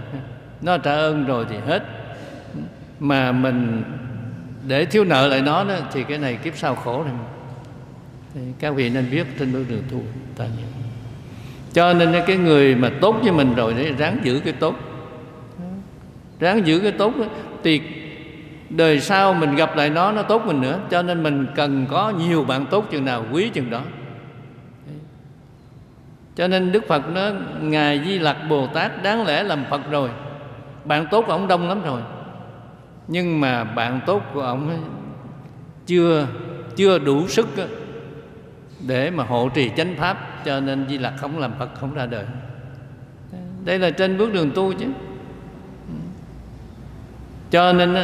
Nó trả ơn rồi thì hết. Mà mình để thiếu nợ lại nó đó, thì cái này kiếp sau khổ rồi thì các vị nên viết trên bước đường tu ta nhớ. Cho nên cái người mà tốt với mình rồi để ráng giữ cái tốt ráng giữ cái tốt thì đời sau mình gặp lại nó nó tốt mình nữa. Cho nên mình cần có nhiều bạn tốt chừng nào, quý chừng đó. Cho nên đức phật nó ngài di lặc bồ tát đáng lẽ làm phật rồi. Bạn tốt của ông đông lắm rồi. Nhưng mà bạn tốt của ông chưa chưa đủ sức để mà hộ trì chánh pháp. Cho nên di lặc không làm phật, không ra đời. Đây là trên bước đường tu chứ cho nên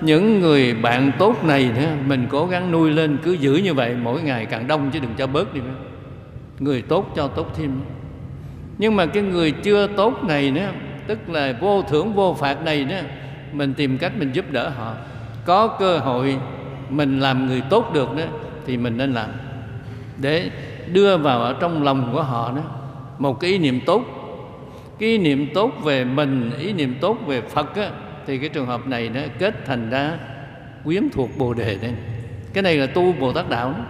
những người bạn tốt này nữa mình cố gắng nuôi lên cứ giữ như vậy mỗi ngày càng đông chứ đừng cho bớt đi người tốt cho tốt thêm. Nhưng mà cái người chưa tốt này nữa tức là vô thưởng vô phạt này nữa mình tìm cách mình giúp đỡ họ. Có cơ hội mình làm người tốt được đó thì mình nên làm. Để đưa vào ở trong lòng của họ đó một cái ý niệm tốt. Cái ý niệm tốt về mình ý niệm tốt về phật á, thì cái trường hợp này nó kết thành ra quyến thuộc bồ đề đây. Cái này là tu bồ tát đạo đó.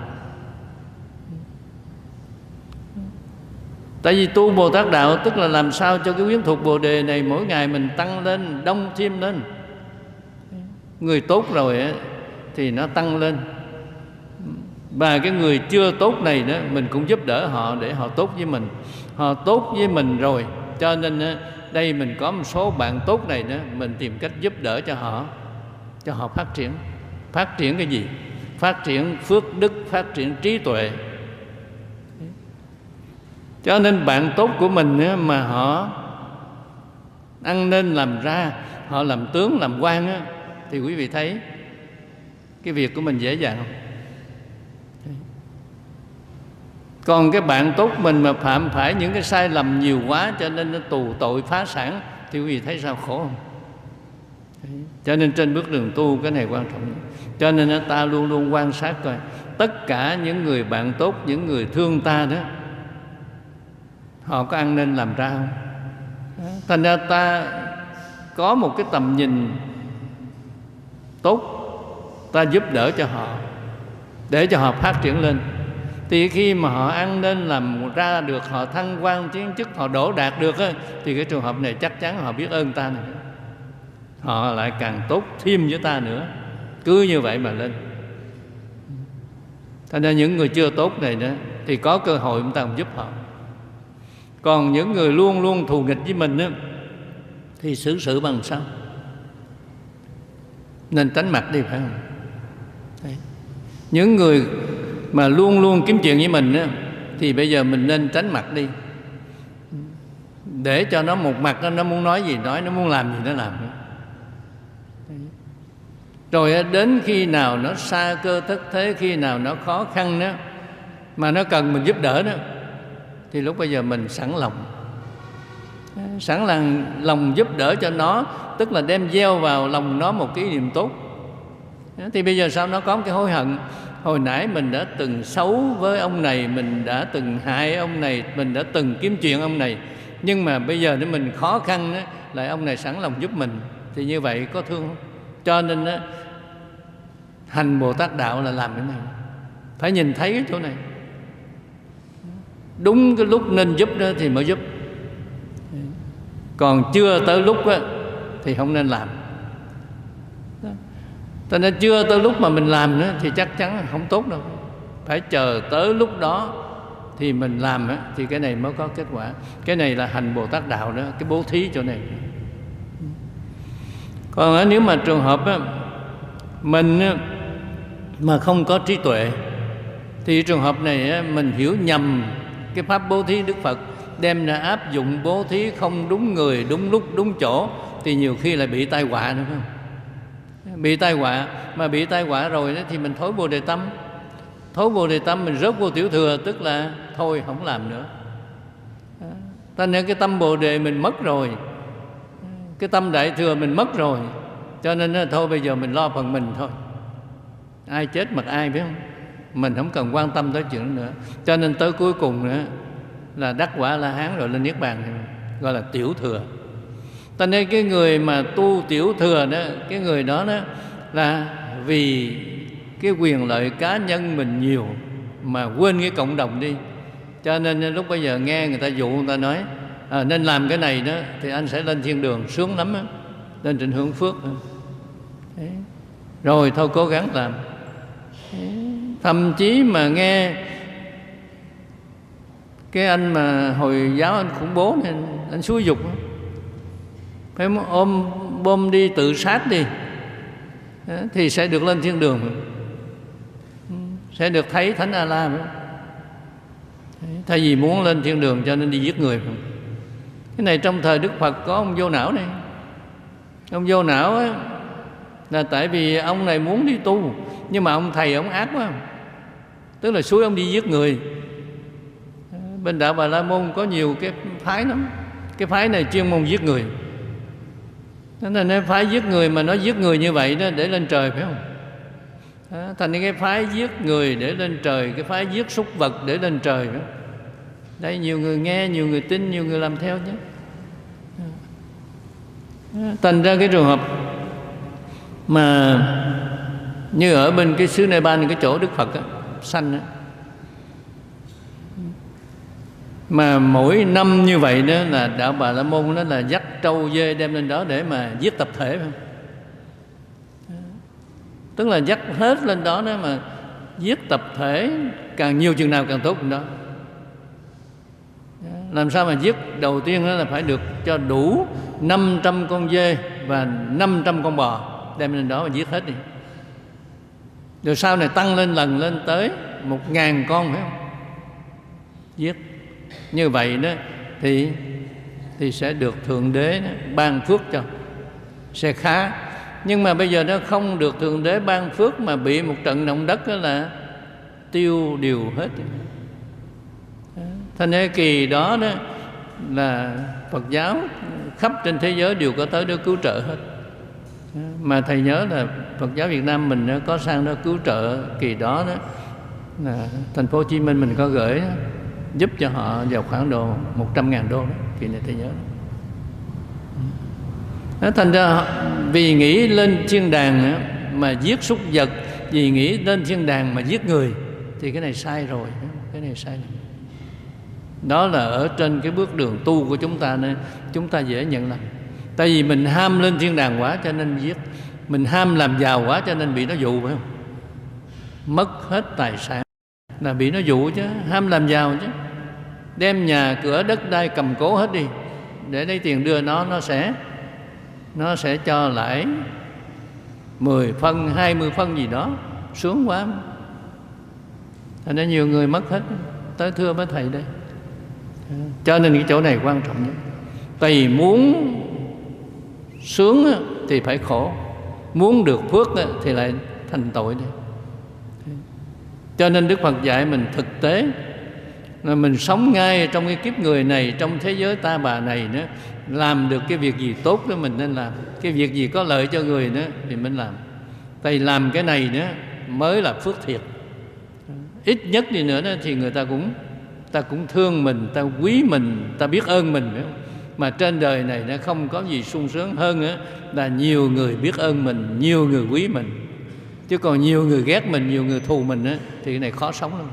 tại vì tu bồ tát đạo tức là làm sao cho cái quyến thuộc bồ đề này mỗi ngày mình tăng lên đông thêm lên. Người tốt rồi ấy, thì nó tăng lên. Và cái người chưa tốt này đó mình cũng giúp đỡ họ để họ tốt với mình. Họ tốt với mình rồi cho nên đây mình có một số bạn tốt này đó mình tìm cách giúp đỡ cho họ cho họ phát triển. Phát triển cái gì? Phát triển phước đức phát triển trí tuệ. Cho nên bạn tốt của mình mà họ ăn nên làm ra họ làm tướng làm quan á, thì quý vị thấy cái việc của mình dễ dàng không? Còn cái bạn tốt mình mà phạm phải những cái sai lầm nhiều quá cho nên nó tù tội phá sản thì quý vị thấy sao? Khổ không? Cho nên trên bước đường tu cái này quan trọng cho nên ta luôn luôn quan sát coi tất cả những người bạn tốt những người thương ta đó họ có ăn nên làm ra không? Thành ra ta có một cái tầm nhìn tốt ta giúp đỡ cho họ để cho họ phát triển lên thì khi mà họ ăn nên làm ra được họ thăng quan tiến chức họ đổ đạt được á, thì cái trường hợp này chắc chắn họ biết ơn ta nữa. Họ lại càng tốt thêm với ta nữa. Cứ như vậy mà lên. Thành ra những người chưa tốt này đó thì có cơ hội chúng ta cũng giúp họ. Còn những người luôn luôn thù nghịch với mình đó, thì xử sự bằng sao? Nên tránh mặt đi phải không? Đấy. những người mà luôn luôn kiếm chuyện với mình á, thì bây giờ mình nên tránh mặt đi. Để cho nó một mặt nó, nó muốn nói gì nói nó muốn làm gì nó làm. Rồi đến khi nào nó xa cơ thất thế khi nào nó khó khăn đó mà nó cần mình giúp đỡ đó thì lúc bây giờ mình sẵn lòng. Sẵn lòng lòng giúp đỡ cho nó tức là đem gieo vào lòng nó một cái niềm tốt. Thì bây giờ sao? Nó có một cái hối hận hồi nãy mình đã từng xấu với ông này mình đã từng hại ông này mình đã từng kiếm chuyện ông này. Nhưng mà bây giờ nếu mình khó khăn đó, lại ông này sẵn lòng giúp mình thì như vậy có thương không? Cho nên đó, hành bồ tát đạo là làm cái này. Phải nhìn thấy cái chỗ này. Đúng cái lúc nên giúp đó thì mới giúp. Còn chưa tới lúc đó, thì không nên làm cho nên chưa tới lúc mà mình làm nữa thì chắc chắn không tốt đâu. Phải chờ tới lúc đó thì mình làm á, thì cái này mới có kết quả. Cái này là hành bồ tát đạo đó cái bố thí chỗ này. Còn nếu mà trường hợp á, mình á, mà không có trí tuệ thì trường hợp này á, mình hiểu nhầm cái pháp bố thí đức phật đem ra áp dụng bố thí không đúng người đúng lúc đúng chỗ thì nhiều khi lại bị tai họa nữa phải không? Bị tai họa. Mà bị tai họa rồi thì mình thối bồ đề tâm. Thối bồ đề tâm, mình rớt vô tiểu thừa, tức là thôi, không làm nữa. Ta nên cái tâm bồ đề mình mất rồi. Cái tâm đại thừa mình mất rồi. Cho nên là thôi bây giờ mình lo phần mình thôi. Ai chết mặc ai, biết không? Mình không cần quan tâm tới chuyện nữa. Cho nên tới cuối cùng nữa là đắc quả la hán rồi lên niết bàn gọi là tiểu thừa cho nên cái người mà tu tiểu thừa đó cái người đó đó là vì cái quyền lợi cá nhân mình nhiều mà quên cái cộng đồng đi cho nên lúc bây giờ nghe người ta dụ người ta nói à, nên làm cái này đó thì anh sẽ lên thiên đường sướng lắm á lên trình hưởng phước Đấy. rồi thôi cố gắng làm Đấy. thậm chí mà nghe cái anh mà hồi giáo anh khủng bố nên anh xúi dục phải ôm bom đi tự sát đi. Thì sẽ được lên thiên đường. Ừ, sẽ được thấy thánh a la thay vì muốn lên thiên đường cho nên đi giết người cái này trong thời đức phật có ông vô não này. Ông vô não ấy, là tại vì ông này muốn đi tu nhưng mà ông thầy ông ác quá. Tức là suối ông đi giết người. Bên đạo bà la môn có nhiều cái phái lắm. Cái phái này chuyên môn giết người. Thế nên nó phái giết người mà nó giết người như vậy đó để lên trời phải không? đó, thành cái phái giết người để lên trời cái phái giết súc vật để lên trời đó đây nhiều người nghe nhiều người tin nhiều người làm theo chứ thành ra cái trường hợp mà như ở bên cái xứ Nepal cái chỗ Đức Phật á, sanh á, mà mỗi năm như vậy đó là đạo bà la môn đó là dắt trâu dê đem lên đó để mà giết tập thể, phải không? Tức là dắt hết lên đó đó mà giết tập thể, càng nhiều chừng nào càng tốt chừng đó. Làm sao mà giết đầu tiên đó là phải được cho đủ 500 con dê và 500 con bò đem lên đó mà giết hết đi. Rồi sau này tăng lên lần lên tới một ngàn con, phải không? Giết như vậy đó, thì thì sẽ được thượng đế ban phước cho. Sẽ khá. Nhưng mà bây giờ nó không được thượng đế ban phước mà bị một trận động đất đó là tiêu điều hết. Thành thế kỳ đó đó là Phật giáo, khắp trên thế giới đều có tới đó cứu trợ hết. Mà thầy nhớ là Phật giáo Việt Nam mình có sang đó cứu trợ kỳ đó đó. Là thành phố Hồ Chí Minh mình có gửi giúp cho họ vào khoảng độ 100 ngàn đô đó kỳ này tôi nhớ. Ừ. Đó, thành ra vì nghĩ lên thiên đàng mà giết súc vật vì nghĩ lên thiên đàng mà giết người thì cái này sai rồi cái này sai rồi đó là ở trên cái bước đường tu của chúng ta nên chúng ta dễ nhận lầm. Tại vì mình ham lên thiên đàng quá cho nên giết mình ham làm giàu quá cho nên bị nó dụ phải không? Mất hết tài sản là bị nó dụ chứ ham làm giàu chứ đem nhà cửa đất đai cầm cố hết đi, để lấy tiền đưa nó nó sẽ nó sẽ cho lãi 10 phân 20 phân gì đó xuống quá. Thành ra nhiều người mất hết, tới thưa với thầy đây. Cho nên cái chỗ này quan trọng nhất. Tại vì muốn sướng thì phải khổ, muốn được phước thì lại thành tội đi cho nên đức phật dạy mình thực tế mình sống ngay trong cái kiếp người này trong thế giới ta bà này nữa làm được cái việc gì tốt đó mình nên làm. Cái việc gì có lợi cho người nữa thì mình làm. Tại làm cái này nữa mới là phước thiệt. Ít nhất đi nữa đó thì người ta cũng ta cũng thương mình ta quý mình ta biết ơn mình phải không? mà trên đời này nó không có gì sung sướng hơn nữa là nhiều người biết ơn mình nhiều người quý mình. Chứ còn nhiều người ghét mình nhiều người thù mình á, thì cái này khó sống lắm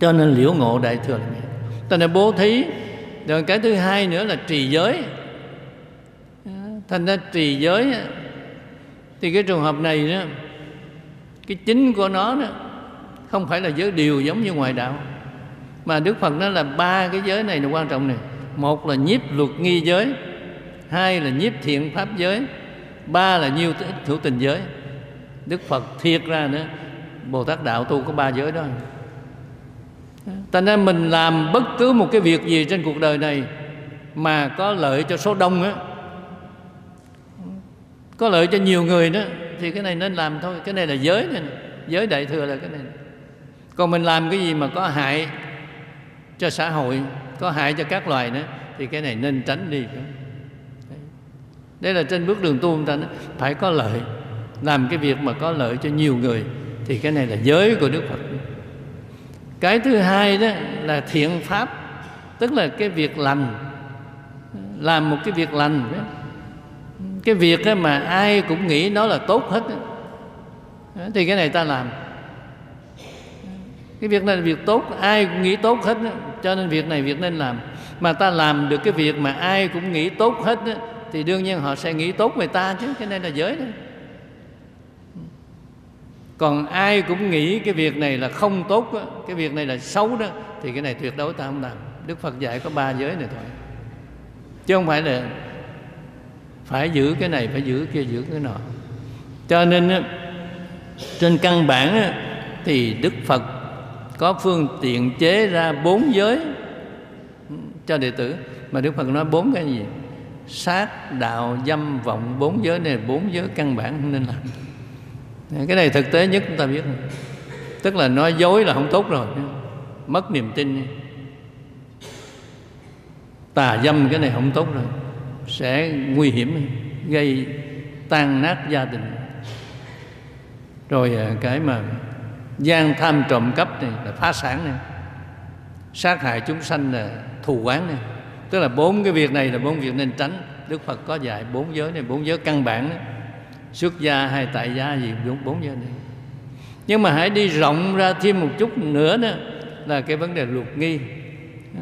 cho nên liễu ngộ đại thừa là ta nên bố thí. Rồi cái thứ hai nữa là trì giới. Thành ra trì giới thì cái trường hợp này đó, cái chính của nó đó, không phải là giới điều giống như ngoài đạo. Mà đức phật nói là ba cái giới này là quan trọng này. Một là nhiếp luật nghi giới, hai là nhiếp thiện pháp giới, ba là nhiêu thủ tình giới. Đức phật thiệt ra nữa, bồ tát đạo tu có ba giới đó thành ra mình làm bất cứ một cái việc gì trên cuộc đời này mà có lợi cho số đông á. Có lợi cho nhiều người đó thì cái này nên làm thôi. Cái này là giới này giới đại thừa là cái này còn mình làm cái gì mà có hại cho xã hội có hại cho các loài nữa thì cái này nên tránh đi. Đây là trên bước đường tu chúng ta nói, phải có lợi. Làm cái việc mà có lợi cho nhiều người thì cái này là giới của đức phật cái thứ hai đó là thiện pháp tức là cái việc lành làm một cái việc lành đó. cái việc mà ai cũng nghĩ nó là tốt hết đó. thì cái này ta làm cái việc này là việc tốt ai cũng nghĩ tốt hết đó. cho nên việc này việc nên làm mà ta làm được cái việc mà ai cũng nghĩ tốt hết đó, thì đương nhiên họ sẽ nghĩ tốt về ta chứ cái này là giới đó còn ai cũng nghĩ cái việc này là không tốt đó, cái việc này là xấu đó thì cái này tuyệt đối ta không làm. Đức phật dạy có ba giới này thôi. Chứ không phải là phải giữ cái này phải giữ kia giữ cái nọ. Cho nên trên căn bản thì đức phật có phương tiện chế ra bốn giới cho đệ tử. Mà đức phật nói bốn cái gì? Sát đạo dâm vọng bốn giới này bốn giới căn bản không nên làm cái này thực tế nhất chúng ta biết tức là nói dối là không tốt rồi. Mất niềm tin. Tà dâm cái này không tốt rồi. Sẽ nguy hiểm, gây tan nát gia đình. Rồi à, cái mà gian tham trộm cắp này là phá sản này. Sát hại chúng sanh là thù quán này. Tức là bốn cái việc này là bốn việc nên tránh. Đức phật có dạy bốn giới này, bốn giới căn bản này xuất gia hay tại gia gì bốn, bốn giới này. Nhưng mà hãy đi rộng ra thêm một chút nữa đó là cái vấn đề luật nghi.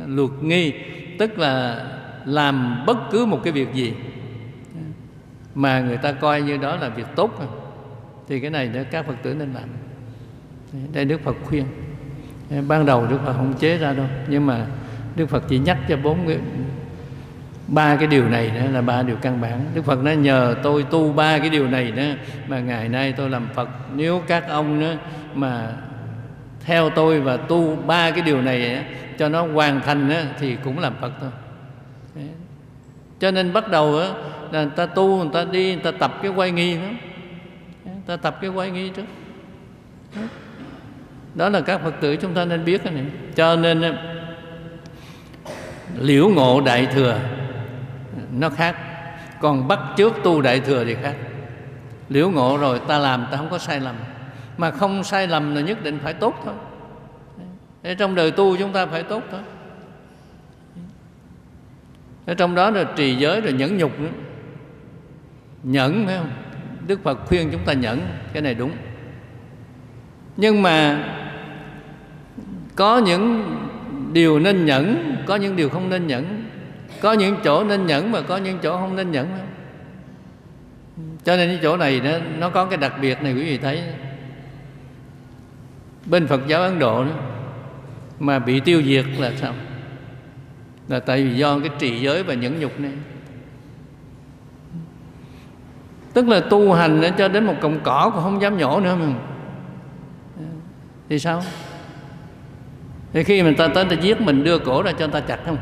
Luật nghi tức là làm bất cứ một cái việc gì mà người ta coi như đó là việc tốt. Thì cái này nữa các phật tử nên làm. Đây đức phật khuyên. Ban đầu đức phật không chế ra đâu nhưng mà đức phật chỉ nhắc cho bốn ba cái điều này đó là ba điều căn bản. Đức phật nói nhờ tôi tu ba cái điều này đó mà ngày nay tôi làm phật. Nếu các ông đó mà theo tôi và tu ba cái điều này cho nó hoàn thành đó, thì cũng làm phật thôi. Cho nên bắt đầu đó, là người ta tu người ta đi người ta tập cái quay nghi đó người ta tập cái quay nghi trước. Đó là các phật tử chúng ta nên biết cái này. Cho nên liễu ngộ đại thừa nó khác. Còn bắt trước tu đại thừa thì khác. Liễu ngộ rồi, ta làm, ta không có sai lầm. Mà không sai lầm là nhất định phải tốt thôi. Để trong đời tu chúng ta phải tốt thôi. Ở trong đó là trì giới, rồi nhẫn nhục. Nữa nhẫn, phải không? Đức phật khuyên chúng ta nhẫn, cái này đúng. Nhưng mà có những điều nên nhẫn, có những điều không nên nhẫn có những chỗ nên nhẫn mà có những chỗ không nên nhẫn. Cho nên cái chỗ này nó, nó có cái đặc biệt này quý vị thấy. Bên phật giáo ấn độ đó, mà bị tiêu diệt là sao? Là tại vì do cái trì giới và nhẫn nhục này. Tức là tu hành cho đến một cọng cỏ cũng không dám nhổ nữa mà. Thì sao? Thì khi mình ta tới ta giết mình đưa cổ ra cho người ta chặt không?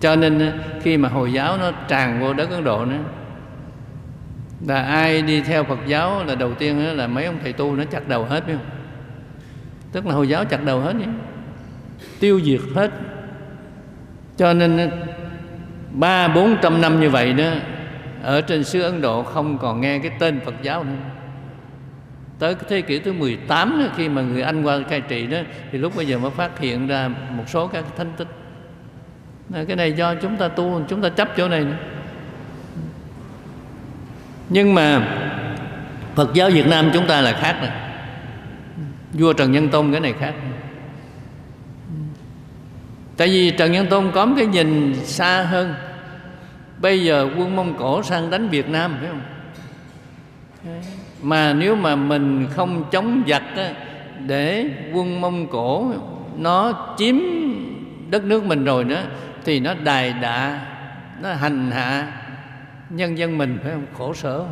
Cho nên ờ, khi mà hồi giáo nó tràn vô đất ấn độ nữa là ai đi theo phật giáo là đầu tiên là mấy ông thầy tu nó chặt đầu hết biết không? Tức là hồi giáo chặt đầu hết nhé. Tiêu diệt hết. Cho nên ờ, ba bốn trăm năm như vậy đó ở trên xứ Ấn Độ không còn nghe cái tên Phật giáo nữa. Tới thế kỷ thứ 18 đó, khi mà người Anh qua cai trị đó thì lúc bây giờ mới phát hiện ra một số các thánh tích cái này do chúng ta tu chúng ta chấp chỗ này nữa. Nhưng mà Phật giáo Việt Nam chúng ta là khác này vua Trần Nhân Tông cái này khác. Tại vì Trần Nhân Tông có một cái nhìn xa hơn. Bây giờ quân Mông Cổ sang đánh Việt Nam phải không? Mà nếu mà mình không chống giặc á, để quân Mông Cổ nó chiếm đất nước mình rồi đó thì nó đài đạ, nó hành hạ nhân dân mình, phải không? Khổ sở.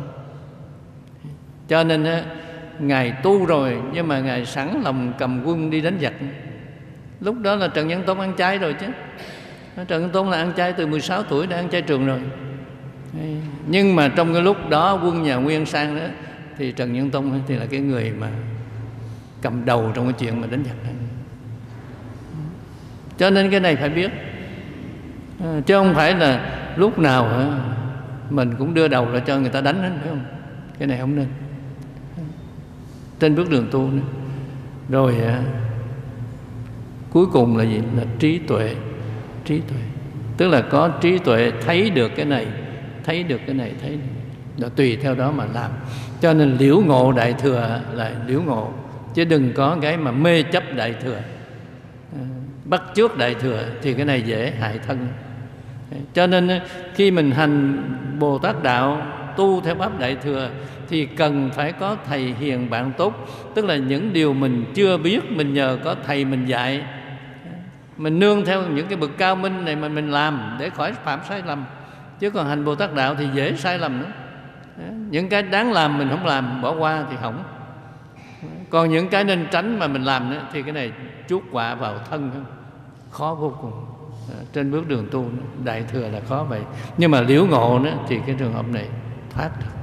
Cho nên ngài tu rồi, nhưng mà ngài sẵn lòng cầm quân đi đánh giặc. Lúc đó là trần nhân tông ăn chay rồi chứ. Trần nhân tông là ăn chay từ 16 tuổi đã ăn chay trường rồi. Nhưng mà trong cái lúc đó, quân nhà nguyên sang đó, thì trần nhân tông thì là cái người mà cầm đầu trong cái chuyện mà đánh giặc. Này cho nên cái này phải biết. Ờ, chứ không phải là lúc nào mình cũng đưa đầu ra cho người ta đánh hết phải không? Cái này không nên. Trên bước đường tu nữa. Rồi à, cuối cùng là gì? Là trí tuệ. Trí tuệ. Tức là có trí tuệ thấy được cái này, thấy được cái này, thấy là tùy theo đó mà làm. Cho nên liễu ngộ đại thừa là liễu ngộ. Chứ đừng có cái mà mê chấp đại thừa. Ờ, bắt trước đại thừa thì cái này dễ hại thân cho nên khi mình hành bồ tát đạo, tu theo pháp đại thừa, thì cần phải có thầy hiền bạn tốt. Tức là những điều mình chưa biết, mình nhờ có thầy mình dạy. Mình nương theo những cái bậc cao minh này mà mình làm để khỏi phạm sai lầm. Chứ còn hành bồ tát đạo thì dễ sai lầm nữa những cái đáng làm mình không làm, bỏ qua thì hỏng. Còn những cái nên tránh mà mình làm nữa, thì cái này chuốc quả vào thân khó vô cùng trên bước đường tu, đại thừa là khó vậy. Nhưng mà liễu ngộ nữa, thì cái trường hợp này thoát được.